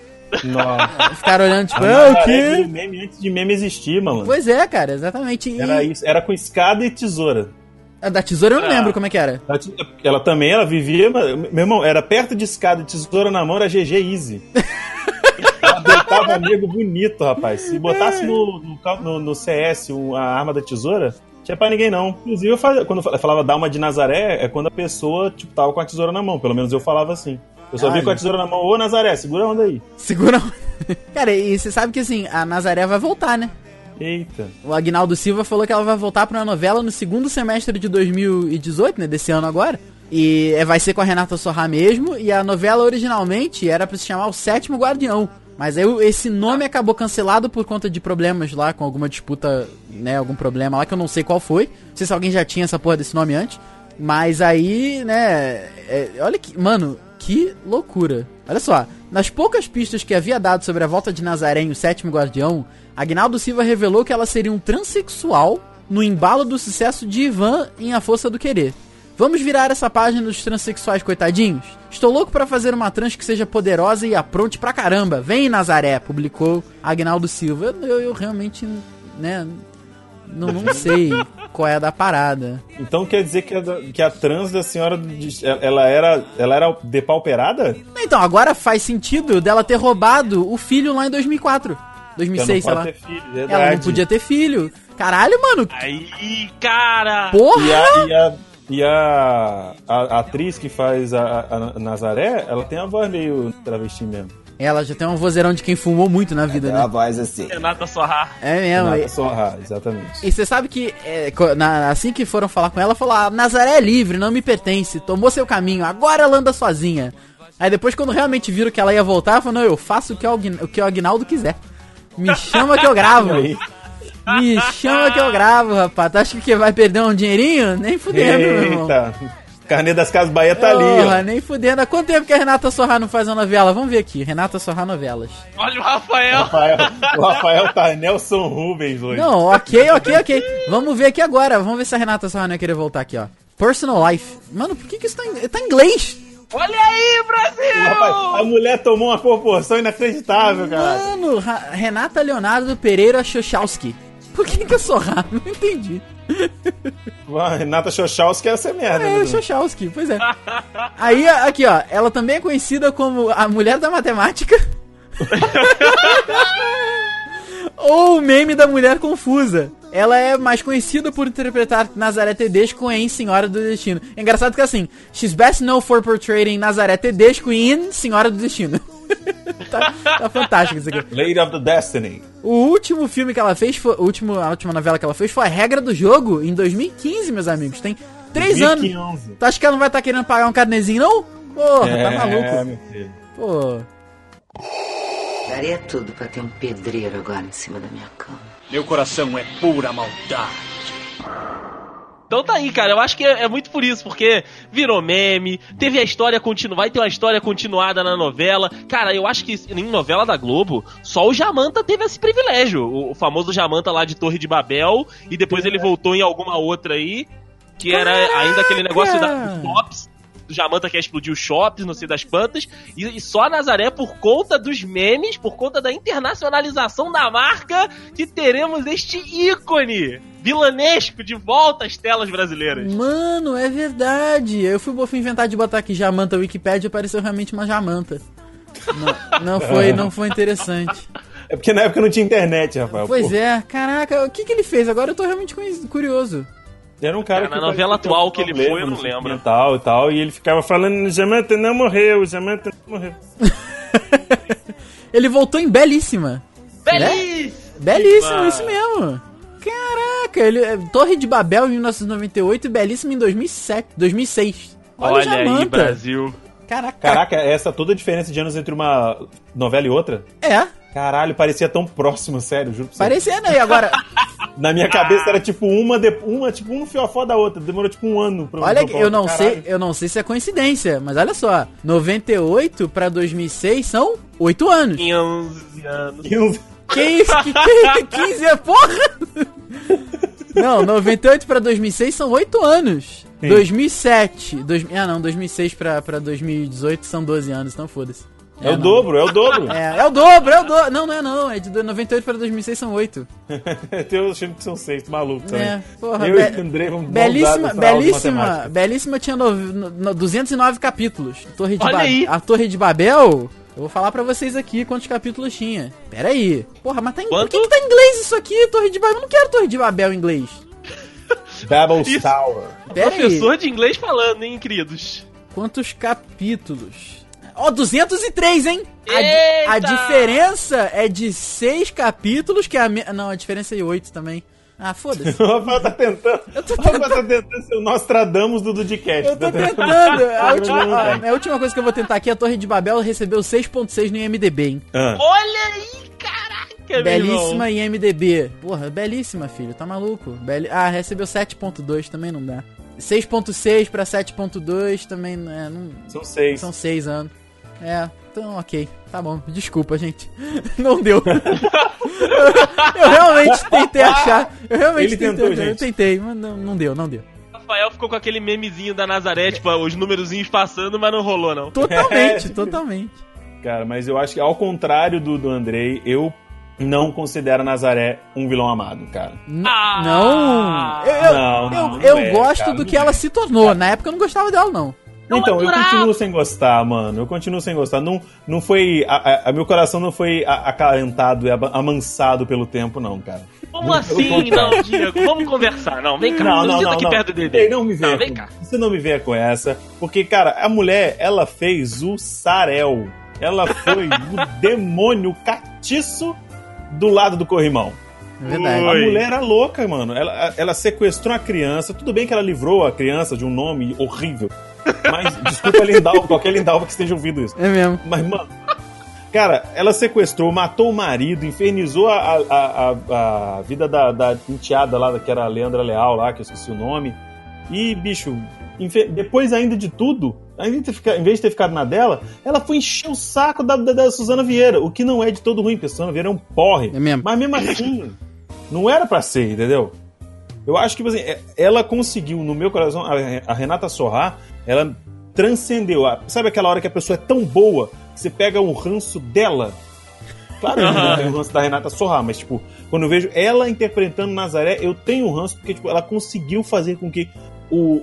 C: Nossa.
B: Ficaram olhando, tipo, ah, o quê?
C: meme antes de meme existir, mano.
B: Pois é, cara, exatamente. E
C: Era isso, era com escada e tesoura.
B: a da tesoura eu não
D: Ah.
B: lembro como é que era.
C: Ela, também, ela vivia. Meu irmão, era perto de escada e tesoura na mão, era GG Easy. ela deitava amigo bonito, rapaz. Se botasse no, no, no- no CS a arma da tesoura, tinha pra ninguém não. Inclusive, eu fazia- quando eu falava dar uma de Nazaré, é quando a pessoa tipo, tava com a tesoura na mão. Pelo menos eu falava assim. Eu só vi com a tesoura na mão, ô Nazaré, segura a onda aí.
B: Segura. cara, e você sabe que assim, a Nazaré vai voltar, né?
C: Eita.
B: O Agnaldo Silva falou que ela vai voltar pra uma novela no segundo semestre de 2018, né? Desse ano agora. E é, vai ser com a Renata Sorra mesmo. E a novela originalmente era pra se chamar O Sétimo Guardião. Mas aí esse nome acabou cancelado por conta de problemas lá, com alguma disputa, né? Algum problema lá que eu não sei qual foi. Não sei se alguém já tinha essa porra desse nome antes. Mas aí, né? é, olha que. Mano, que loucura. Olha só. Nas poucas pistas que havia dado sobre a volta de Nazaré em O Sétimo Guardião, Agnaldo Silva revelou que ela seria um transexual no embalo do sucesso de Ivan em A Força do Querer. Vamos virar essa página dos transexuais coitadinhos? Estou louco pra fazer uma trans que seja poderosa e apronte pra caramba. Vem, Nazaré, publicou Agnaldo Silva. Eu, eu- eu realmente, né, não, não sei qual é a da parada.
C: Então quer dizer que a, que a trans da senhora ela era, ela era depauperada?
B: Então, agora faz sentido dela ter roubado o filho lá em 2004. 2006, sei
C: Ela
B: lá.
C: filho,
B: Ela não podia ter filho. Caralho, mano.
D: Aí, cara!
B: Porra!
C: E a, e a, e a, a- a atriz que faz a- a Nazaré, ela tem a voz meio travesti mesmo.
B: Ela já tem um vozeirão de quem fumou muito na vida, né?
H: voz assim.
D: Renata Sorra.
B: É mesmo.
C: Renata
B: E-
C: Sorra, exatamente.
B: E você sabe que é, na- assim que foram falar com ela, falou: ah, Nazaré é livre, não me pertence, tomou seu caminho, agora ela anda sozinha. Aí depois, quando realmente viram que ela ia voltar, falou: não, eu faço o que o, que o Agnaldo quiser. Me chama que eu gravo.
C: Aí,
B: Me chama que eu gravo, rapaz. Tu acha que vai perder um dinheirinho? Nem fudendo, meu irmão.
C: Carnê das Casas Bahia tá ali,
B: Porra, nem fudendo. Há quanto tempo que a Renata Sorra não faz uma novela? Vamos ver aqui. Renata Sorra Novelas.
D: Olha o Rafael!
C: Rafael, o Rafael tá Nelson Rubens hoje.
B: Não, ok, ok, ok. Vamos ver aqui agora. Vamos ver se a Renata Sorra não ia querer voltar aqui, ó. Personal Life. Mano, por que, que isso tá em, tá em inglês?
D: Olha aí, Brasil!
C: Rapaz, a mulher tomou uma proporção inacreditável, cara.
B: Mano, Renata Leonardo Pereira Xochowski. Por que, que eu sou raro? Não entendi.
C: Renata Xochowski era essa merda.
B: É,
C: né?
B: Pois é. Aí, aqui, ó, ela também é conhecida como a mulher da matemática. Ou o meme da mulher confusa. Ela é mais conhecida por interpretar Nazaré Tedesco em Senhora do Destino. É engraçado que assim, she's best known for portraying Nazaré Tedesco in Senhora do Destino. tá, tá fantástico isso aqui.
C: Lady of the Destiny.
B: O último filme que ela fez, foi, o último, a última novela que ela fez foi A Regra do Jogo, em 2015, meus amigos. Tem três anos.
C: 2015.
B: Tu acha que ela não vai estar querendo pagar um carnezinho, não? Porra,
C: É,
B: tá maluco.
C: meu filho.
B: Pô.
E: Daria tudo pra ter um pedreiro agora em cima da minha cama.
F: Meu coração é pura maldade.
D: Então tá aí, cara. Eu acho que é, é muito por isso, porque virou meme, teve a história continuada, vai ter uma história continuada na novela. Cara, eu acho que em novela da Globo, só o Jamanta teve esse privilégio. O, o famoso Jamanta lá de Torre de Babel, e depois ele voltou em alguma outra aí, que era ainda aquele negócio da, shops. Do Jamanta quer explodir os shops, não sei das quantas. E, e só a Nazaré, por conta dos memes, por conta da internacionalização da marca, que teremos este ícone vilanesco de volta às telas brasileiras.
B: Mano, é verdade. Eu fui, fui inventar de botar aqui Jamanta Wikipedia e apareceu realmente uma Jamanta. Não, não foi, não foi interessante.
C: É porque na época não tinha internet, Rafael.
B: Pois
C: Pô,
B: é, caraca, o que, que ele fez? Agora eu tô realmente curioso.
C: Era um cara
D: Cara,
C: que
D: na novela atual
C: um
D: que ele foi, eu não lembro.
C: sentimental E, tal, e ele ficava falando, Jamanta não morreu, Jamanta não morreu.
B: Ele voltou em Belíssima.
D: Belíssimo!
B: Belíssimo, isso mesmo. Caraca, ele é Torre de Babel em 1998 e Belíssima em 2007, 2006. Olha,
D: Olha aí,
B: Jamanta.
D: Brasil.
B: Caraca.
C: Caraca, essa toda a diferença de anos entre uma novela e outra?
B: É,
C: Caralho, parecia tão próximo, sério, juro pra você.
B: parecendo aí. Agora,
C: Na minha cabeça era tipo uma, de... uma tipo um fiofó da outra. Demorou tipo um ano pra
B: olha, eu não
C: Caralho.
B: sei, eu não sei se é coincidência, mas olha só, 98 pra 2006 são 8 anos.
D: 15 anos.
C: 15.
B: Que isso? Que, que, 15 é porra? Não, 98 pra 2006 são 8 anos.
C: Sim.
B: 2007, dois, ah não, 2006 pra, pra 2018 são 12 anos, então foda-se.
C: É, o
B: não.
C: dobro, é o dobro.
B: É, é o dobro, é o dobro. Não, não é não, é de 98 pra 2006 são 8.
C: Tem achando que são seis, tu maluco também.
B: É, porra,
C: eu
B: be-
C: e o André vamos
B: Belíssima, belíssima, belíssima tinha no, no- no- 209 capítulos. Torre de
D: Olha
B: Ba-
D: aí.
B: A Torre de Babel, eu vou falar pra vocês aqui quantos capítulos tinha. Pera aí. Porra, mas tá em, por
D: Quanto?
B: que, que tá em inglês isso aqui, Torre de Babel? Eu não quero Torre de Babel em inglês.
C: Babel's
D: Isso.
C: Tower.
B: Pera aí.
D: Professor de inglês falando, hein, queridos?
B: Quantos capítulos? Ó, 203, hein? A, a diferença é de 6 capítulos, que é a... Me... Não, a diferença é 8 também. Ah, foda-se.
C: O Rafael tá tentando.
B: tô
C: O Rafael tá tentando ser o Nostradamus do Dudcast.
B: Eu tô
C: Tá
B: tentando. A última, a, a última coisa que eu vou tentar aqui, a Torre de Babel recebeu 6.6 no IMDB, hein?
C: Ah.
D: Olha aí, caraca.
B: Belíssima IMDB. Porra, belíssima, filho. Tá maluco? Beli... Ah, recebeu 7.2, também não dá. 6.6 pra 7.2 também é, não...
C: São seis.
B: São 6 anos. É, então ok. Tá bom, desculpa, gente. Não deu. eu realmente tentei achar. Eu realmente
C: Ele
B: tentei,
C: tentou,
B: eu
C: gente.
B: tentei, mas não, não deu, não deu.
D: Rafael ficou com aquele memezinho da Nazaré, tipo, os númerozinhos passando, mas não rolou, não.
B: Totalmente, totalmente.
C: Cara, mas eu acho que ao contrário do, do Andrei, eu não considero a Nazaré um vilão amado, cara.
B: N-
D: Ah!
B: não! Eu, eu,
C: Não, não,
B: eu,
C: não
B: eu
C: é,
B: gosto
C: cara,
B: do que ela se tornou. Na época eu não gostava dela, não.
D: Não
C: então, eu
D: adorava.
C: continuo sem gostar, mano. Eu continuo sem gostar. Não, não foi. A, a- a- meu coração não foi acalentado e amansado pelo tempo, não, cara.
D: Como
C: Muito
D: assim, não, Diego? Vamos conversar. Não, vem cá.
C: Não, não, não.
D: aqui
C: não.
D: perto do Dedê.
C: Ei, não me venha.
D: Não, vem
C: com-
D: cá.
C: Você não me venha com essa. Porque, cara, a mulher, ela fez o Sarel. Ela foi o demônio catiço do lado do corrimão.
B: É verdade.
C: A mulher era louca, mano. Ela, ela sequestrou a criança. Tudo bem que ela livrou a criança de um nome horrível. Mas, desculpa, Lindalva, qualquer Lindalva que esteja ouvindo isso.
B: É mesmo.
C: Mas, mano. Cara, ela sequestrou, matou o marido, infernizou a, a, a, a vida da, da enteada lá, que era a Leandra Leal lá, que eu esqueci o nome. E, bicho, depois ainda de tudo, ainda em vez de ter ficado na dela, ela foi encher o saco da, da, da Suzana Vieira, o que não é de todo ruim, porque a Suzana Vieira é um porre.
B: É mesmo.
C: Mas mesmo assim, não era pra ser, entendeu? Eu acho que, tipo assim, é- ela conseguiu, no meu coração, a Renata Sorra, ela transcendeu. a- Sabe aquela hora que a pessoa é tão boa que você pega o ranço dela? Claro que eu não tenho o ranço da Renata Sorra, mas, tipo, quando eu vejo ela interpretando Nazaré, eu tenho o ranço porque, tipo, ela conseguiu fazer com que o,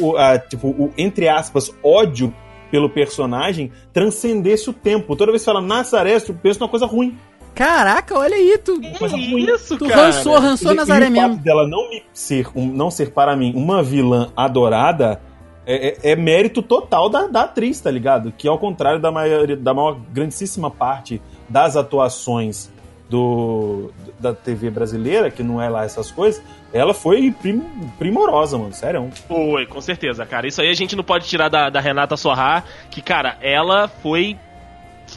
C: o a, tipo, o, entre aspas, ódio pelo personagem transcendesse o tempo. Toda vez que fala Nazaré, eu penso numa coisa ruim.
B: Caraca, olha aí, tu.
C: Coisa ruim.
D: Isso,
B: Tu
D: cara.
B: rançou, rançou
C: E-
B: Nazaré
C: e o
B: mesmo.
C: fato dela não me ser, um- não ser para mim uma vilã adorada é, é- é mérito total da, da atriz, tá ligado? Que ao contrário da maioria, da maior grandíssima parte das atuações do da TV brasileira, que não é lá essas coisas, ela foi prim- primorosa, mano, sério.
D: Foi, com certeza, cara. Isso aí a gente não pode tirar da, da Renata Sorra, que, cara, ela foi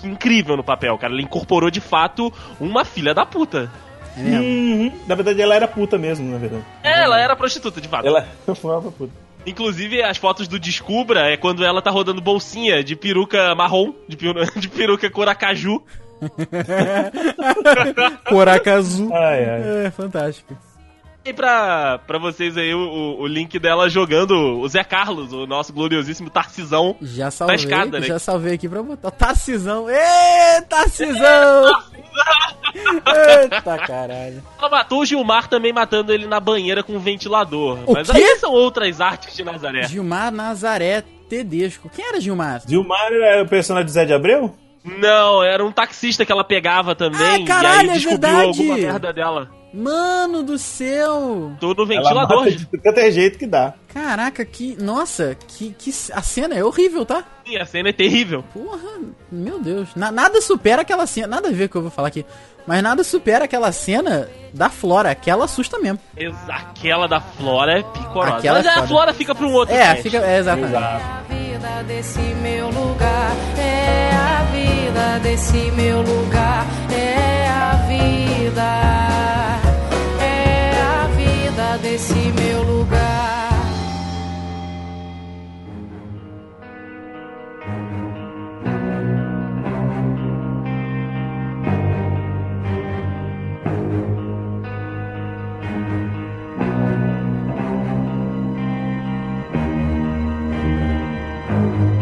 D: incrível no papel, cara. Ela incorporou de fato uma filha da puta.
B: É mesmo.
C: Uhum. Na verdade, ela era puta mesmo, na verdade.
D: Ela era prostituta, de fato.
C: Ela foi uma puta.
D: Inclusive, as fotos do Descubra é quando ela tá rodando bolsinha de peruca marrom, de, peru- de peruca coracaju.
B: Coracazu.
C: Ai, ai.
B: É, fantástico.
D: E pra, pra vocês aí o, o- link dela jogando o Zé Carlos, o nosso gloriosíssimo Tarcisão.
B: Já salvei,
D: escada, né?
B: já salvei aqui pra botar. Tarcisão! Ê, Tarcisão! Eita caralho.
D: Ela matou o Gilmar também matando ele na banheira com um ventilador.
B: O
D: Mas
B: quê?
D: aí são outras artes de Nazaré.
B: Gilmar Nazaré Tedesco. Quem era Gilmar?
C: Gilmar era o personagem de Zé de Abreu?
D: Não, era um taxista que ela pegava também.
B: Ah, caralho,
D: e aí
B: é
D: descobriu
B: verdade.
D: alguma merda dela.
B: Mano do céu!
D: Tô no
C: Ela
D: ventilador.
C: mata de qualquer é jeito que dá.
B: Caraca, que. Nossa, que, que. A cena é horrível, tá?
D: Sim, a cena é terrível.
B: Porra, meu Deus. Na- nada supera aquela cena. Nada a ver com o que eu vou falar aqui. Mas nada supera aquela cena da Flora. Aquela assusta mesmo.
D: Ex- Aquela da Flora é picorosa.
B: Aquela
D: Mas
B: é
D: a. Flora fica pra um outro
B: É,
D: cast.
B: fica. É, exatamente.
I: É a vida desse meu lugar, é a vida desse meu lugar, é a vida desse meu lugar.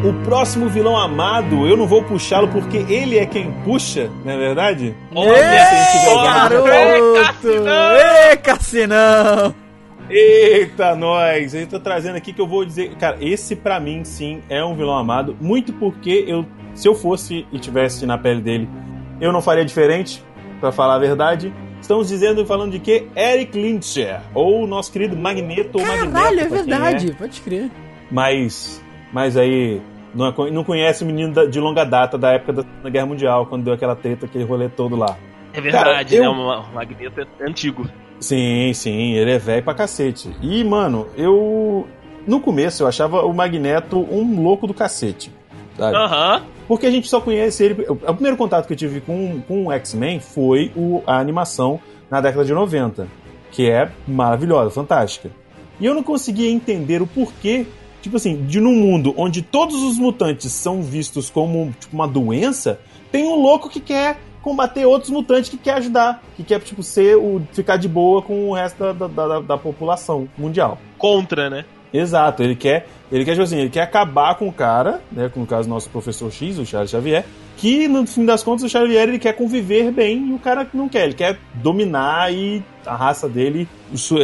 C: O próximo vilão amado, eu não vou puxá-lo porque ele é quem puxa, não é verdade?
D: Olha só,
B: garoto!
D: é Cassinão!
B: Ê, Cassinão!
C: Eita, nós! Eu tô trazendo aqui que eu vou dizer. Cara, esse pra mim, sim, é um vilão amado. Muito porque eu, se eu fosse e tivesse na pele dele, eu não faria diferente, pra falar a verdade. Estamos dizendo e falando de que? Eric Lyncher, ou o nosso querido Magneto ou Magneto.
B: Caralho, é verdade. Pode crer.
C: Mas, mas aí não, é- não conhece o menino da- de longa data da época da Segunda Guerra Mundial, quando deu aquela treta, aquele rolê todo lá.
D: É verdade,
C: Cara, eu-
D: né? O Magneto é antigo.
C: Sim, sim, ele é velho pra cacete. E, mano, eu. No começo eu achava o Magneto um louco do cacete.
D: Aham.
C: Porque a gente só conhece ele. O o primeiro contato que eu tive com, com o X-Men foi o, a animação na década de 90, que é maravilhosa, fantástica. E eu não conseguia entender o porquê, tipo assim, de num mundo onde todos os mutantes são vistos como tipo, uma doença, tem um louco que quer combater outros mutantes que quer ajudar, que quer tipo ser o ficar de boa com o resto da, da, da- da população mundial.
D: Contra, né?
C: Exato, ele quer, ele quer, tipo assim, ele quer acabar com o cara, né, com o caso nosso professor X, o Charles Xavier, que no fim das contas o Xavier ele quer conviver bem e o cara não quer, ele quer dominar e a raça dele,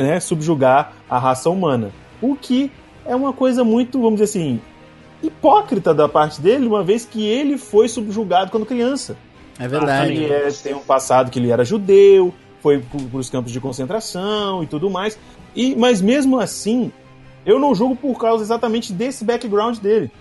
C: né, subjugar a raça humana. O que é uma coisa muito, vamos dizer assim, hipócrita da parte dele, uma vez que ele foi subjugado quando criança.
B: É verdade.
C: É- tem um passado que ele era judeu, foi para os campos de concentração e tudo mais. E, mas mesmo assim, eu não julgo por causa exatamente desse background dele.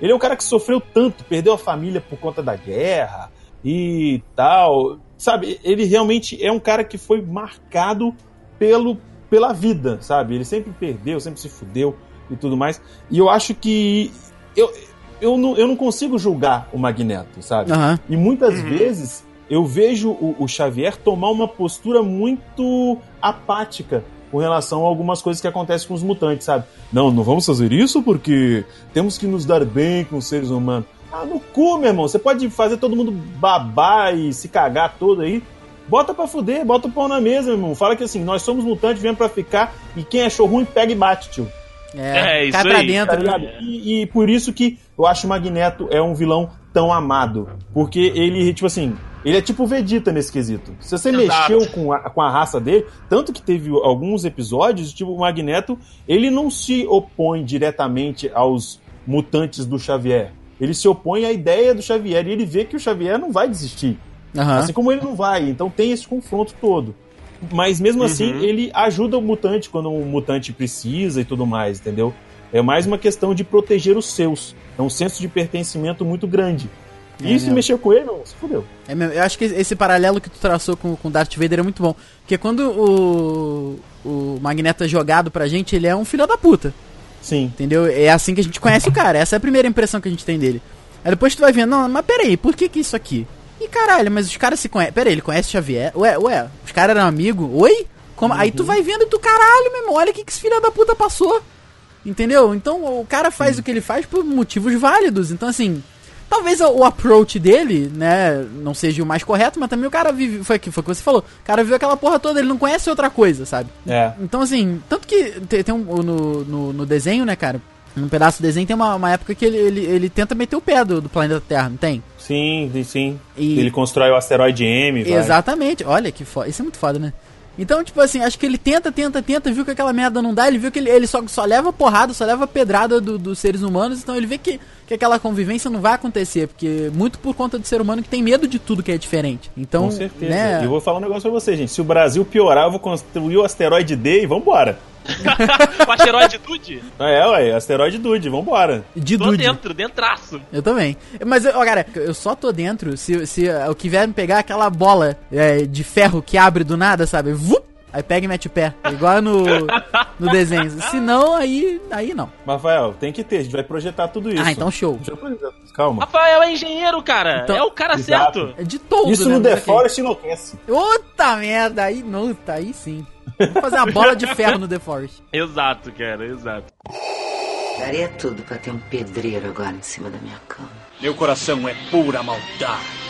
C: Ele é um cara que sofreu tanto, perdeu a família por conta da guerra e tal. Sabe, ele realmente é um cara que foi marcado pelo, pela vida, sabe? Ele sempre perdeu, sempre se fudeu e tudo mais. E eu acho que. Eu, eu, não, eu não consigo julgar o Magneto, sabe?
B: Aham.
C: E muitas vezes eu vejo o, o Xavier tomar uma postura muito apática com relação a algumas coisas que acontecem com os mutantes, sabe? Não, não vamos fazer isso porque temos que nos dar bem com os seres humanos. Ah, no cu, meu irmão. Você pode fazer todo mundo babar e se cagar todo aí, Bota pra fuder, bota o pau na mesa, meu irmão. Fala que assim, nós somos mutantes, viemos pra ficar, e quem achou ruim, pega e bate, tio.
D: É, isso
B: cai pra
D: aí,
C: Tá
B: dentro.
C: ligado? E, e por isso que eu acho o Magneto é um vilão tão amado. Porque ele, tipo assim, ele é tipo Vegeta nesse quesito. Se você
D: Exato.
C: mexeu com a, com a raça dele, tanto que teve alguns episódios, tipo, o Magneto, ele não se opõe diretamente aos mutantes do Xavier. Ele se opõe à ideia do Xavier e ele vê que o Xavier não vai desistir.
B: Aham.
C: Assim como ele não vai. Então tem esse confronto todo. Mas mesmo assim,
D: Uhum.
C: ele ajuda o mutante quando o mutante precisa e tudo mais, entendeu? É mais uma questão de proteger os seus. É um senso de pertencimento muito grande. E
B: É
C: se
B: mesmo.
C: mexer com ele, não, se fudeu.
B: É mesmo, eu acho que esse paralelo que tu traçou com com Darth Vader é muito bom. Porque quando o, o Magneto é jogado pra gente, ele é um filho da puta.
C: Sim.
B: Entendeu? É assim que a gente conhece o cara. Essa é a primeira impressão que a gente tem dele. Aí depois tu vai vendo, não, mas peraí, por que que isso aqui? E caralho, mas os caras se conhecem. Peraí, ele conhece Xavier? Ué, ué, os caras eram amigos? Oi? Como? Aí tu vai vendo e tu, caralho, meu irmão, olha o que que esse filho da puta passou. Entendeu? Então o cara faz o que ele faz por motivos válidos. Então, assim, talvez o, approach dele, né, não seja o mais correto, mas também o cara vive. Foi, que- foi o que você falou. O cara viu aquela porra toda, ele não conhece outra coisa, sabe?
C: É.
B: Então, assim, tanto que tem, tem um, no, no, no desenho, né, cara? Um pedaço do desenho tem uma, uma época que ele, ele, ele tenta meter o pé do, do planeta Terra, não tem?
C: Sim, sim.
B: E-
C: Ele constrói o asteroide M. vai.
B: Exatamente. Olha que foda. Isso é muito foda, né? Então, tipo assim, acho que ele tenta, tenta, tenta, viu que aquela merda não dá, ele viu que ele, ele só, só leva porrada, só leva pedrada do- dos seres humanos, então ele vê que, que aquela convivência não vai acontecer, porque muito por conta do ser humano que tem medo de tudo que é diferente. Então,
C: Com certeza.
B: né?
C: E eu vou falar um negócio pra você, gente. Se o Brasil piorar, eu vou construir o asteroide D e vambora.
D: o asteroide Dude?
C: É, ué, asteroide Dude, vambora.
B: De
D: Tô
B: Dude.
D: dentro, dentraço.
B: Eu também. Mas, ó, cara, eu só tô dentro se, se o que vier me pegar é aquela bola é, de ferro que abre do nada, sabe? Vup! Aí pega e mete o pé. Igual no, no desenho. Se não, aí, aí não.
C: Rafael, tem que ter, a gente vai projetar tudo isso.
B: Ah, então show.
C: Deixa eu projetar. Calma.
D: Rafael é engenheiro, cara.
B: Então-
D: é o cara
C: Exato.
D: certo.
B: É de todo,
C: Isso
B: né?
C: no The
B: ok.
C: Forest enlouquece.
B: Puta merda, aí não, tá aí sim. Vamos fazer uma bola de ferro no The Forest.
D: Exato, cara, exato.
E: Daria tudo pra ter um pedreiro agora em cima da minha cama.
F: Meu coração é pura maldade.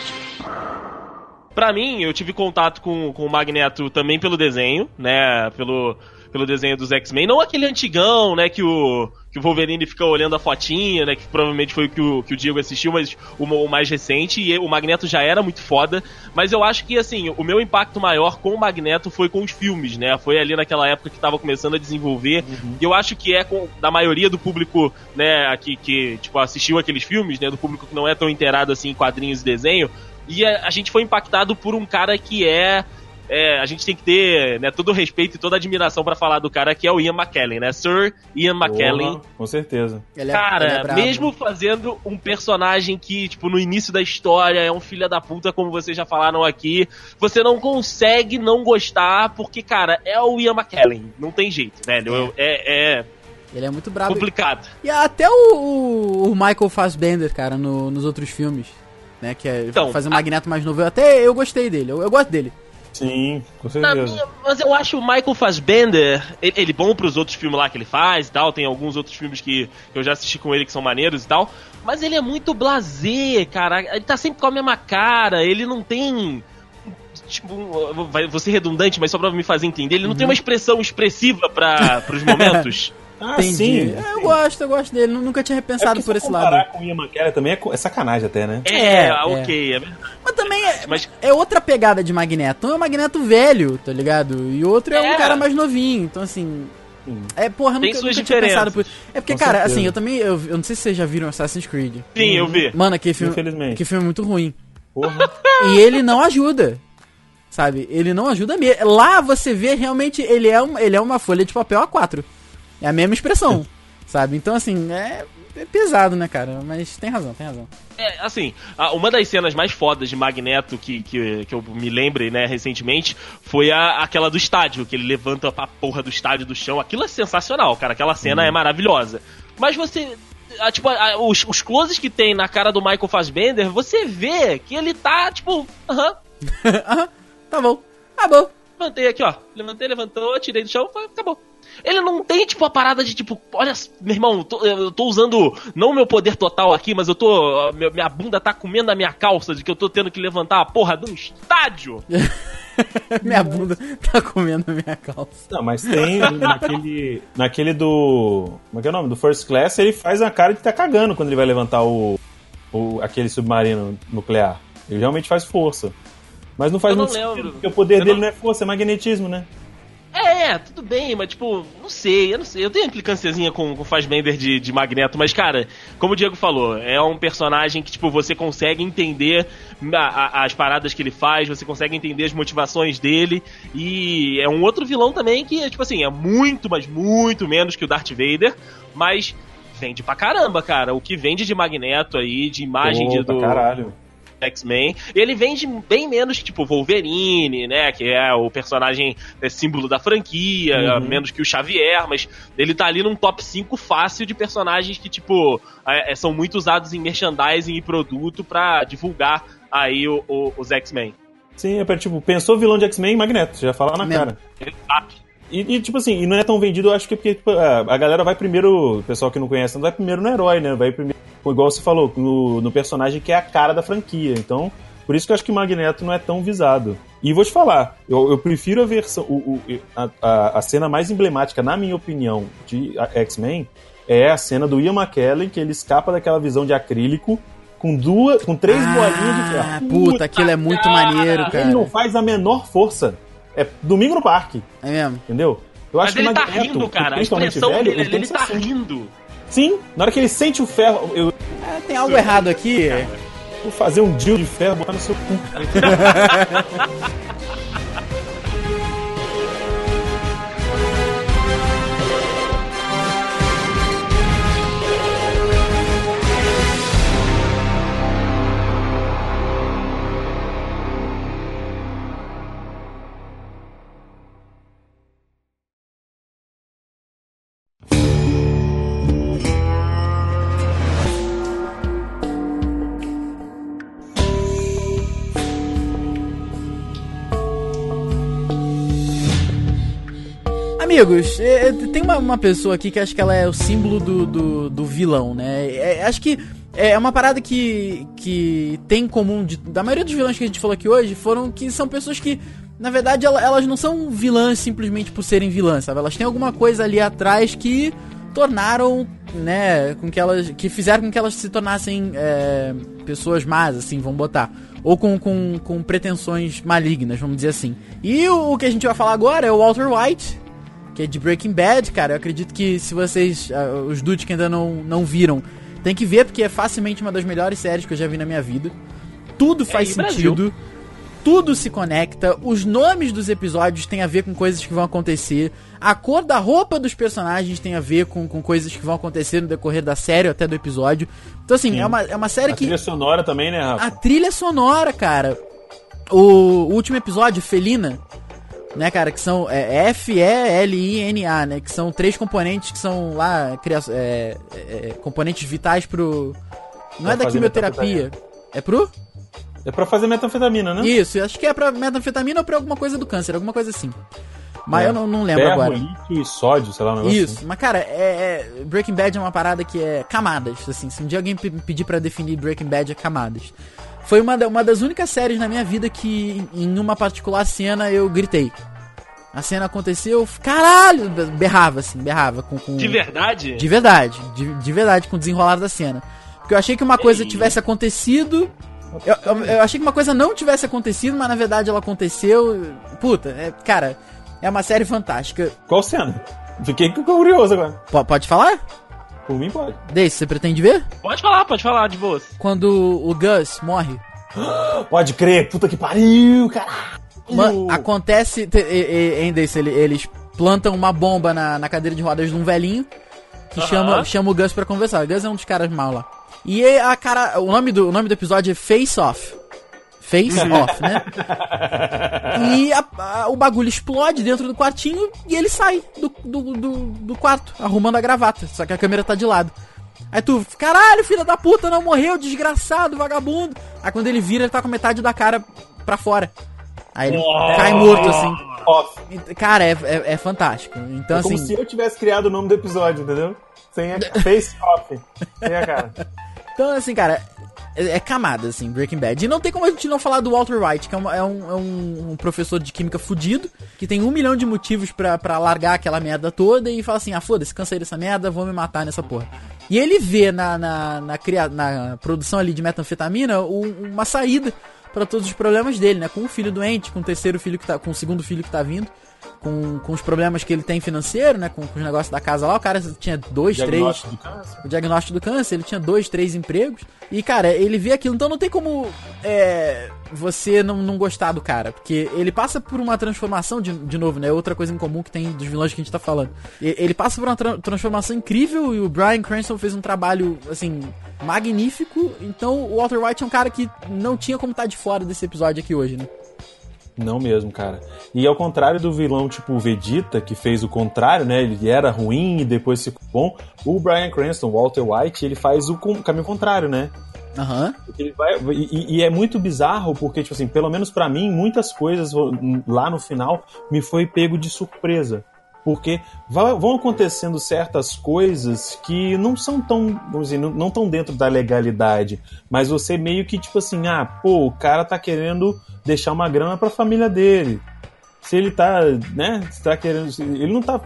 D: Pra mim, eu tive contato com, com o Magneto também pelo desenho, né? Pelo, pelo desenho dos X-Men. Não aquele antigão, né? Que o, que o Wolverine fica olhando a fotinha, né? Que provavelmente foi o que o, que o Diego assistiu, mas o, o mais recente. E o Magneto já era muito foda. Mas eu acho que, assim, o meu impacto maior com o Magneto foi com os filmes, né? Foi ali naquela época que tava começando a desenvolver. E eu acho que é com, da maioria do público, né? Que, que, tipo, assistiu aqueles filmes, né? Do público que não é tão inteirado, assim, em quadrinhos e desenho. E a, a gente foi impactado por um cara que é. É, a gente tem que ter né, todo o respeito e toda a admiração pra falar do cara que é o Ian McKellen, né? Sir Ian McKellen.
C: Porra, com certeza.
B: Ele é-
D: Cara,
B: ele é brabo.
D: mesmo fazendo um personagem que, tipo, no início da história é um filho da puta, como vocês já falaram aqui, você não consegue não gostar, porque, cara, é o Ian McKellen. Não tem jeito, velho. Eu- É, é
B: Ele é muito brabo.
D: complicado.
B: E até o, o- o Michael Fassbender, cara, no- nos outros filmes, né? Que é
D: Então,
B: fazer um
D: a-
B: Magneto mais novo. Eu até eu gostei dele, eu, eu gosto dele.
C: Sim, com certeza.
D: minha- mas eu acho o Michael Fassbender, ele, ele bom pros outros filmes lá que ele faz e tal, tem alguns outros filmes que, que eu já assisti com ele que são maneiros e tal, mas ele é muito blasé, cara, ele tá sempre com a mesma cara, ele não tem... Tipo, vai, vou ser redundante, mas só pra me fazer entender, ele não tem uma expressão expressiva para pros momentos.
C: Ah,
B: Entendi.
C: sim.
B: É, eu gosto, eu gosto dele. Nunca tinha
C: É
B: repensado
C: porque
B: por
C: se
B: esse
C: comparar
B: lado.
C: com o Ian McKellen também é, é sacanagem até, né?
D: É,
B: É,
D: ok, é verdade.
B: Mas também é,
D: Mas-
B: é outra pegada de Magneto. Um é um Magneto velho, tá ligado? E outro é, um
D: É.
B: cara mais novinho. Então, assim. É, porra, nunca,
D: suas
B: nunca tinha pensado por. É porque,
C: Com
B: cara,
C: certeza.
B: assim, eu também. Eu, eu não sei se vocês já viram Assassin's Creed.
D: Sim, eu vi.
B: Mano, aquele filme.
C: Infelizmente.
B: Que filme muito ruim.
C: Porra.
B: E ele não ajuda. Sabe? Ele não ajuda mesmo. Lá você vê realmente ele é, um, ele é uma folha de papel A4. É a mesma expressão. sabe? Então, assim, é, é pesado, né, cara? Mas tem razão, tem razão.
D: É, assim, uma das cenas mais fodas de Magneto que, que, que eu me lembrei, né, recentemente, foi a, aquela do estádio, que ele levanta a porra do estádio do chão. Aquilo é sensacional, cara. Aquela cena é maravilhosa. Mas você. a, tipo, a- os, os closes que tem na cara do Michael Fassbender, você vê que ele tá, tipo, aham,
B: Aham, tá bom. Acabou.
D: levantei aqui, ó. Levantei, levantou, tirei do chão, foi, acabou. Ele não tem, tipo, a parada de, tipo, olha, meu irmão, eu tô, eu tô usando não o meu poder total aqui, mas eu tô. Minha, minha bunda tá comendo a minha calça, de que eu tô tendo que levantar a porra de um estádio.
B: minha bunda tá comendo minha calça.
C: Não, mas tem naquele. Naquele do. Como é que é o nome? Do First Class, ele faz a cara de tá cagando quando ele vai levantar o. o aquele submarino nuclear. Ele realmente faz força. Mas não faz
D: Eu não
C: muito sentido,
D: lembro.
C: porque o poder
D: Eu
C: dele
D: não-
C: não é força, é magnetismo, né?
D: É, tudo bem, mas tipo, não sei, eu não sei. Eu tenho implicânciazinha com, com o Fassbender de, de Magneto, mas cara, como o Diego falou, é um personagem que, tipo, você consegue entender a- a- as paradas que ele faz, você consegue entender as motivações dele, e é um outro vilão também que, tipo assim, é muito, mas muito menos que o Darth Vader, mas vende pra caramba, cara. O que vende de Magneto aí, de imagem
C: Pô,
D: de, do,
C: caralho.
D: X-Men. Ele vende bem menos que, tipo, Wolverine, né? Que é o personagem é, símbolo da franquia,
C: Uhum.
D: menos que o Xavier, mas ele tá ali num top 5 fácil de personagens que, tipo, é, é, são muito usados em merchandising e produto pra divulgar aí o- o- os X-Men.
C: Sim, é pra, tipo, pensou vilão de X-Men, Magneto, já fala na
B: Mesmo.
C: cara.
D: Exato.
C: E, e, tipo assim, e não é tão vendido, eu acho que é porque tipo, a, a galera vai primeiro, o pessoal que não conhece, não vai primeiro no herói, né? Vai primeiro, igual você falou, no, no personagem que é a cara da franquia. Então, por isso que eu acho que o Magneto não é tão visado. E vou te falar, eu, eu prefiro a versão, o, o- a, a, cena mais emblemática, na minha opinião, de X-Men, é a cena do Ian McKellen, que ele escapa daquela visão de acrílico com duas, com três bolinhas de
B: Ah,
C: ferro.
B: puta, aquilo é muito maneiro, cara.
C: Ele não faz a menor força. É domingo no parque.
B: É mesmo?
C: Entendeu? Eu
D: Mas
C: acho que
D: ele tá
C: Magneto,
D: rindo, cara. A expressão
C: velho,
D: dele,
C: ele, tem
D: ele tá
C: assim.
D: rindo.
C: Sim, na hora que ele sente o ferro, eu
B: É, tem algo errado aqui.
C: vou fazer um deal de ferro, botar no seu cu.
B: Amigos, é, é, tem uma, uma pessoa aqui que acho que ela é o símbolo do, do, do vilão, né? É, acho que é uma parada que, que tem em comum de- da maioria dos vilões que a gente falou aqui hoje foram que são pessoas que, na verdade, ela- elas não são vilãs simplesmente por serem vilãs, sabe? Elas têm alguma coisa ali atrás que tornaram, né, com que elas. que fizeram com que elas se tornassem é, pessoas más, assim, vamos botar. Ou com, com, com pretensões malignas, vamos dizer assim. E o, o que a gente vai falar agora é o Walter White, que é de Breaking Bad, cara. Eu acredito que se vocês, ah, os dudes que ainda não, não viram, tem que ver porque é facilmente uma das melhores séries que eu já vi na minha vida. Tudo faz
D: e Brasil?
B: sentido. Tudo se conecta, os nomes dos episódios têm a ver com coisas que vão acontecer, a cor da roupa dos personagens tem a ver com, com coisas que vão acontecer no decorrer da série ou até do episódio. Então, assim, é uma, é uma série
C: A
B: que.
C: trilha sonora também, né, Rafa?
B: A trilha sonora, cara. O último episódio, Felina, né, cara, que são é, F-E-L-I-N-A, né, que são três componentes que são lá, cria- é, é, é, componentes vitais pro... Não
C: Pra
B: é da quimioterapia, é pro?
C: É pra fazer metanfetamina, né?
B: Isso, acho que é pra metanfetamina ou pra alguma coisa do câncer, alguma coisa assim. Mas
C: É.
B: eu não, não lembro
C: Ferro,
B: agora.
C: lítio e sódio, sei lá, um negócio
B: Isso,
C: assim.
B: mas cara, é, é- Breaking Bad é uma parada que é camadas, assim, se um dia alguém pe- pedir pra definir Breaking Bad é camadas. Foi uma, da- uma das únicas séries na minha vida que em uma particular cena eu gritei. A cena aconteceu, caralho, berrava assim, berrava com, com
D: De verdade?
B: de verdade, de, de verdade com o desenrolar da cena. Porque eu achei que uma coisa
D: Ei.
B: tivesse acontecido, eu, eu- eu achei que uma coisa não tivesse acontecido, mas na verdade ela aconteceu. Puta, é, cara, é uma série fantástica.
C: Qual cena? Fiquei curioso agora.
B: Po- pode falar?
C: Por mim, pode.
B: Desse, você pretende ver?
D: Pode falar, pode falar, de boas.
B: Quando o Gus morre.
C: Pode crer, puta que pariu, caralho.
B: Ma- acontece. te- Em Dace, ele- eles plantam uma bomba na, na cadeira de rodas de um velhinho que
D: Aham.
B: chama, chama o Gus pra conversar. O Gus é um dos caras mal lá. E a cara. O nome do, o nome do episódio é Face Off. Face Off, né? E a- a- o bagulho explode dentro do quartinho e ele sai do, do, do, do quarto, arrumando a gravata. Só que a câmera tá de lado. Aí tu, caralho, filha da puta, não morreu, desgraçado, vagabundo. Aí quando ele vira, ele tá com metade da cara pra fora. Aí ele cai morto, assim.
C: Off.
B: Cara, é, é, é fantástico. Então,
C: É como
B: assim.
C: se eu tivesse criado o nome do episódio, entendeu? Sem a face off. Sem a cara.
B: Então, assim, cara, é, é camada, assim, Breaking Bad. E não tem como a gente não falar do Walter White, que é, é um, é um- professor de química fudido, que tem um milhão de motivos pra largar aquela merda toda e fala assim, ah, foda-se, cansei dessa merda, vou me matar nessa porra. E ele vê na, na, na, cria- na produção ali de metanfetamina um- uma saída pra todos os problemas dele, né? Com o filho doente, com o terceiro filho que tá, com o segundo filho que tá vindo. Com, com os problemas que ele tem financeiro, né? Com, com os negócios da casa lá, o cara tinha dois, três
C: do câncer.
B: o diagnóstico do câncer, ele tinha dois, três empregos. E, cara, ele vê aquilo, então não tem como é, você não, não gostar do cara. Porque ele passa por uma transformação, de, de novo, né? Outra coisa em comum que tem dos vilões que a gente tá falando. E- Ele passa por uma tra- transformação incrível e o Brian Cranston fez um trabalho, assim, magnífico. Então o Walter White é um cara que não tinha como estar de fora desse episódio aqui hoje, né?
C: Não mesmo, cara. E ao contrário do vilão tipo Vegeta, que fez o contrário, né? Ele era ruim e depois ficou bom. O Brian Cranston, Walter White, ele faz o caminho contrário, né? Ele vai, e, e é muito bizarro, porque, tipo assim, pelo menos pra mim, muitas coisas lá no final me foi pego de surpresa. Porque vão acontecendo certas coisas que não são tão, vamos dizer, não estão dentro da legalidade. Mas você meio que, tipo assim, ah, pô, o cara tá querendo deixar uma grana pra família dele. Se ele tá, né, se tá querendo. Ele não tá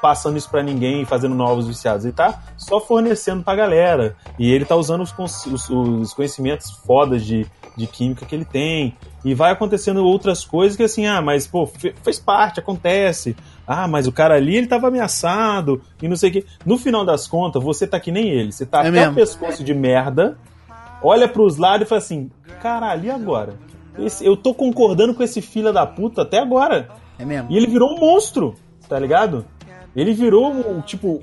C: passando isso pra ninguém, fazendo novos viciados. Ele tá só fornecendo pra galera. E ele tá usando os, os- os conhecimentos fodas de, de química que ele tem. E vai acontecendo outras coisas que assim, ah, mas pô, fe- fez parte, acontece. Ah, mas o cara ali ele tava ameaçado e não sei o que. No final das contas, você tá que nem ele. Você tá
B: É
C: até
B: mesmo.
C: o pescoço de merda, olha pros lados e fala assim: caralho, e agora? Esse- eu tô concordando com esse filho da puta até agora.
B: É mesmo.
C: E ele virou um monstro, tá ligado? Ele virou, tipo,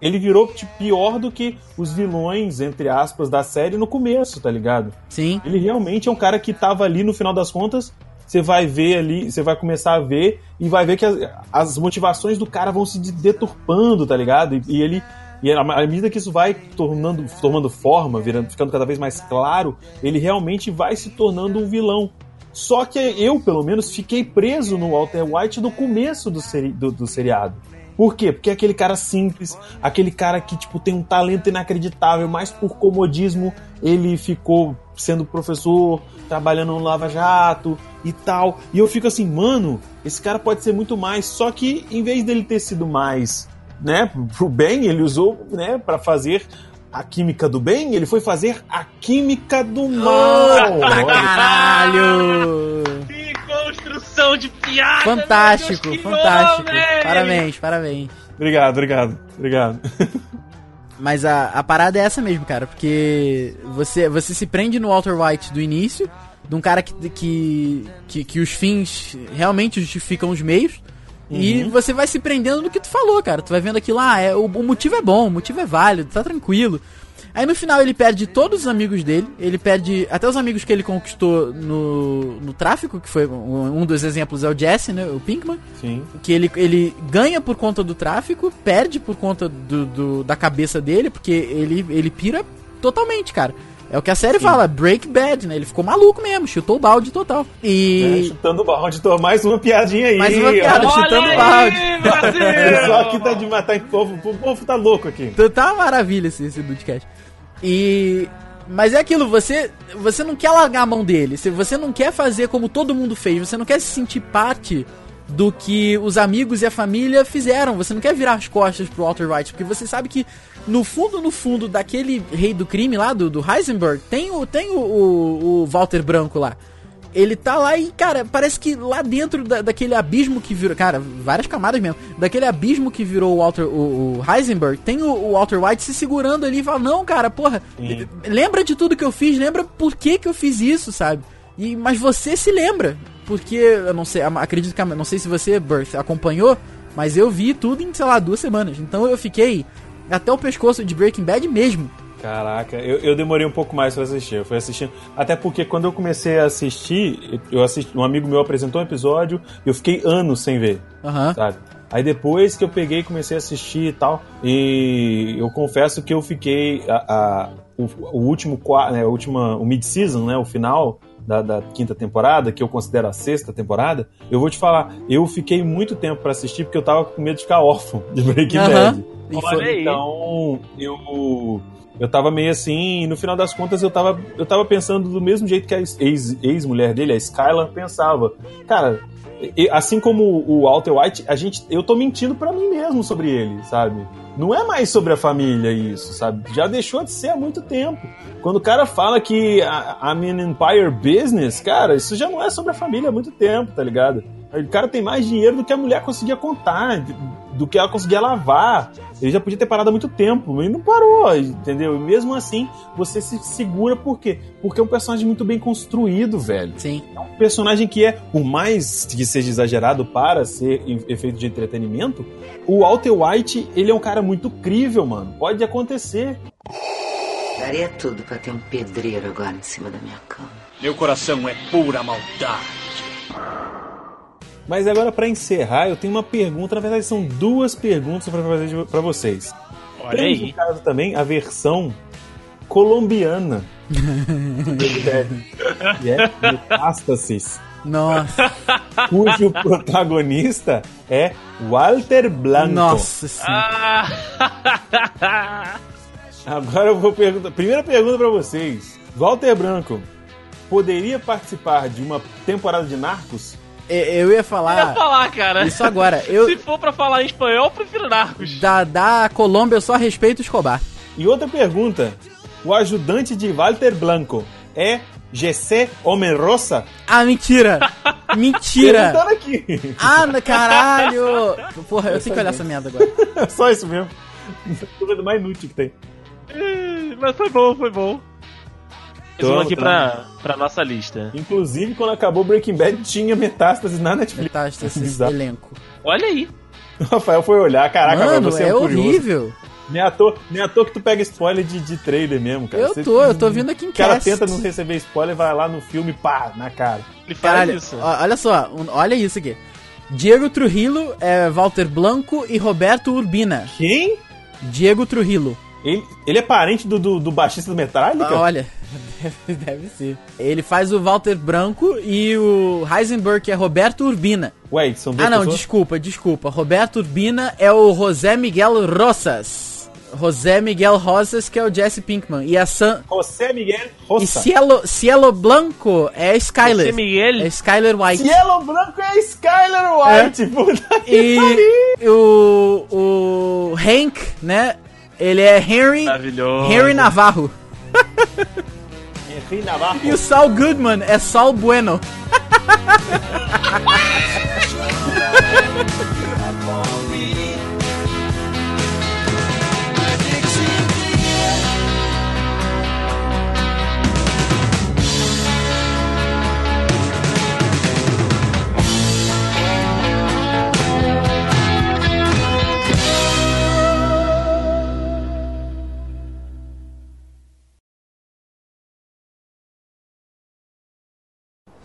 C: ele virou tipo, pior do que os vilões, entre aspas, da série no começo, tá ligado?
B: Sim.
C: Ele realmente é um cara que tava ali no final das contas. Você vai ver ali, você vai começar a ver e vai ver que as, as motivações do cara vão se de- deturpando, tá ligado? E, e ele. E à medida que isso vai tornando, tomando forma, virando, ficando cada vez mais claro, ele realmente vai se tornando um vilão. Só que eu, pelo menos, fiquei preso no Walter White no começo do, seri do, do seriado. Por quê? Porque é aquele cara simples, aquele cara que tipo tem um talento inacreditável, mas por comodismo ele ficou sendo professor, trabalhando no Lava Jato e tal. E eu fico assim, mano, esse cara pode ser muito mais, só que em vez dele ter sido mais, né, pro bem, ele usou, né, para fazer a química do bem, ele foi fazer a química do mal. Olha,
B: Caralho!
D: Que construção de piada!
B: Fantástico,
D: Deus,
B: fantástico.
D: homem!
B: Parabéns, parabéns.
C: obrigado, obrigado, obrigado.
B: Mas a, a parada é essa mesmo, cara, porque você, você se prende no Walter White do início, de um cara que, que, que, que os fins realmente justificam os meios, e você vai se prendendo no que tu falou, cara. Tu vai vendo aquilo, ah, é, o, o motivo é bom, o motivo é válido, tá tranquilo. Aí no final ele perde todos os amigos dele, ele perde até os amigos que ele conquistou no, no tráfico, que foi um, um dos exemplos é o Jesse, né, o Pinkman
C: Sim.
B: que ele, ele ganha por conta do tráfico, perde por conta do, do- da cabeça dele, porque ele, ele pira totalmente, cara. É o que a série fala, break bad, né? Ele ficou maluco mesmo, chutou o balde total.
C: É,
B: E.
C: chutando o balde, tô mais uma piadinha aí.
B: Mais uma piada,
C: ó.
B: chutando
D: aí,
B: balde.
C: O
D: Brasil!
C: pessoal aqui tá de matar em povo, o povo tá louco aqui.
B: Então tá uma maravilha esse, esse podcast. E. Mas é aquilo, você você não quer largar a mão dele, você não quer fazer como todo mundo fez, você não quer se sentir parte do que os amigos e a família fizeram, você não quer virar as costas pro Walter White, porque você sabe que no fundo, no fundo daquele rei do crime lá, do, do Heisenberg, tem o, tem o, o, o Walter Branco lá. Ele tá lá e, cara, parece que lá dentro da- daquele abismo que virou. Cara, várias camadas mesmo. Daquele abismo que virou o, Walter, o, o Heisenberg, tem o, o Walter White se segurando ali e fala: Não, cara, porra,
C: Sim.
B: lembra de tudo que eu fiz, lembra por que, que eu fiz isso, sabe? E, mas você se lembra. Porque, eu não sei, acredito que. Não sei se você, Birth, acompanhou, mas eu vi tudo em, sei lá, duas semanas. Então eu fiquei até o pescoço de Breaking Bad mesmo.
C: Caraca, eu, eu demorei um pouco mais pra assistir. Eu fui assistindo. Até porque quando eu comecei a assistir, eu assisti, um amigo meu apresentou um episódio e eu fiquei anos sem ver,
B: Aham.
C: sabe? Aí depois que eu peguei e comecei a assistir e tal, e eu confesso que eu fiquei a, a- o, o último né, a última, o mid-season, né, o final, da, da quinta temporada, que eu considero a sexta temporada, eu vou te falar, eu fiquei muito tempo pra assistir porque eu tava com medo de ficar órfão de Breaking
B: Aham.
C: Bad.
D: Olha.
C: Então, eu eu tava meio assim, e no final das contas eu tava, eu tava pensando do mesmo jeito que a ex- ex-mulher dele, a Skylar, pensava. Cara, assim como o Walter White, a gente, eu tô mentindo pra mim mesmo sobre ele, sabe? Não é mais sobre a família isso, sabe? Já deixou de ser há muito tempo. Quando o cara fala que a an Empire Business, cara, isso já não é sobre a família há muito tempo, tá ligado? O cara tem mais dinheiro do que a mulher conseguia contar, do que ela conseguia lavar. Ele já podia ter parado há muito tempo, mas não parou, entendeu? E mesmo assim, você se segura por quê? Porque é um personagem muito bem construído, velho.
B: Sim.
C: Um personagem que é, por mais que seja exagerado para ser efeito de entretenimento, o Walter White, ele é um cara muito crível, mano. Pode acontecer.
E: Daria tudo pra ter um pedreiro agora em cima da minha cama.
F: Meu coração é pura maldade.
C: Mas agora, pra encerrar, eu tenho uma pergunta. Na verdade, são duas perguntas pra fazer pra vocês.
D: Olha
C: Temos,
D: aí.
C: no caso, também a versão colombiana. que é Metástasis,
B: Nossa,
C: cujo protagonista é Walter Blanco.
B: nossa senhora.
D: Ah!
C: Agora eu vou perguntar. Primeira pergunta pra vocês: Walter Branco poderia participar de uma temporada de Narcos?
B: E- Eu ia
D: Eu ia
B: falar
D: falar, cara.
B: isso agora. Eu,
D: Se for pra falar em espanhol, eu prefiro Narcos.
B: da, da Colômbia eu só respeito o Escobar.
C: E outra pergunta: o ajudante de Walter Blanco é Gessé Homenrosa?
B: Ah, mentira! Mentira!
C: Aqui.
B: Ah, na- caralho! Porra, eu tenho que olhar essa merda agora.
C: Só isso mesmo. Tô vendo mais inútil que tem.
D: Mas foi bom, foi bom. Mais um aqui pra, pra nossa lista.
C: Inclusive, quando acabou Breaking Bad, tinha metástase na Netflix.
B: Metástase
C: Bizarro.
B: elenco.
D: Olha aí.
C: O Rafael foi olhar. Caraca,
B: Mano,
C: você
B: é,
C: é, um
B: horrível.
C: Nem à, toa, nem à toa que tu pega spoiler de, de trailer mesmo, cara.
B: Eu
C: Você-
B: tô, eu tô vindo aqui em
C: O cara tenta não receber spoiler, vai lá no filme, pá, na cara.
D: Ele faz
B: Caralho,
D: isso.
B: ó, olha só, um- olha isso aqui. Diego Trujillo, é, Walter Blanco e Roberto Urbina.
C: Quem?
B: Diego Trujillo.
C: Ele, ele é parente do, do, do baixista do Metallica?
B: Ah, Olha, deve, deve ser. Ele faz o Walter Branco e o Heisenberg que é Roberto Urbina.
C: Ué, são duas
B: Ah, não,
C: pessoas?
B: desculpa, desculpa. Roberto Urbina é o José Miguel Rosas. José Miguel Rosas, que é o Jesse Pinkman. E a San...
C: José Miguel
B: E
C: Rosa.
B: Cielo, Cielo Blanco é a Skyler.
D: José Miguel?
B: É Skyler White.
C: Cielo Branco é Skyler White, puta que
B: E o, o Hank, né? Ele é Henry,
D: Maravilhoso.
B: Henry Navarro.
C: Navarro.
B: E o Saul Goodman é Saul Bueno.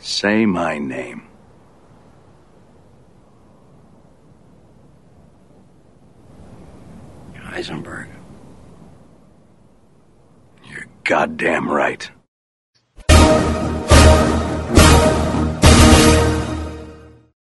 H: Say my name. Heisenberg. You're goddamn right.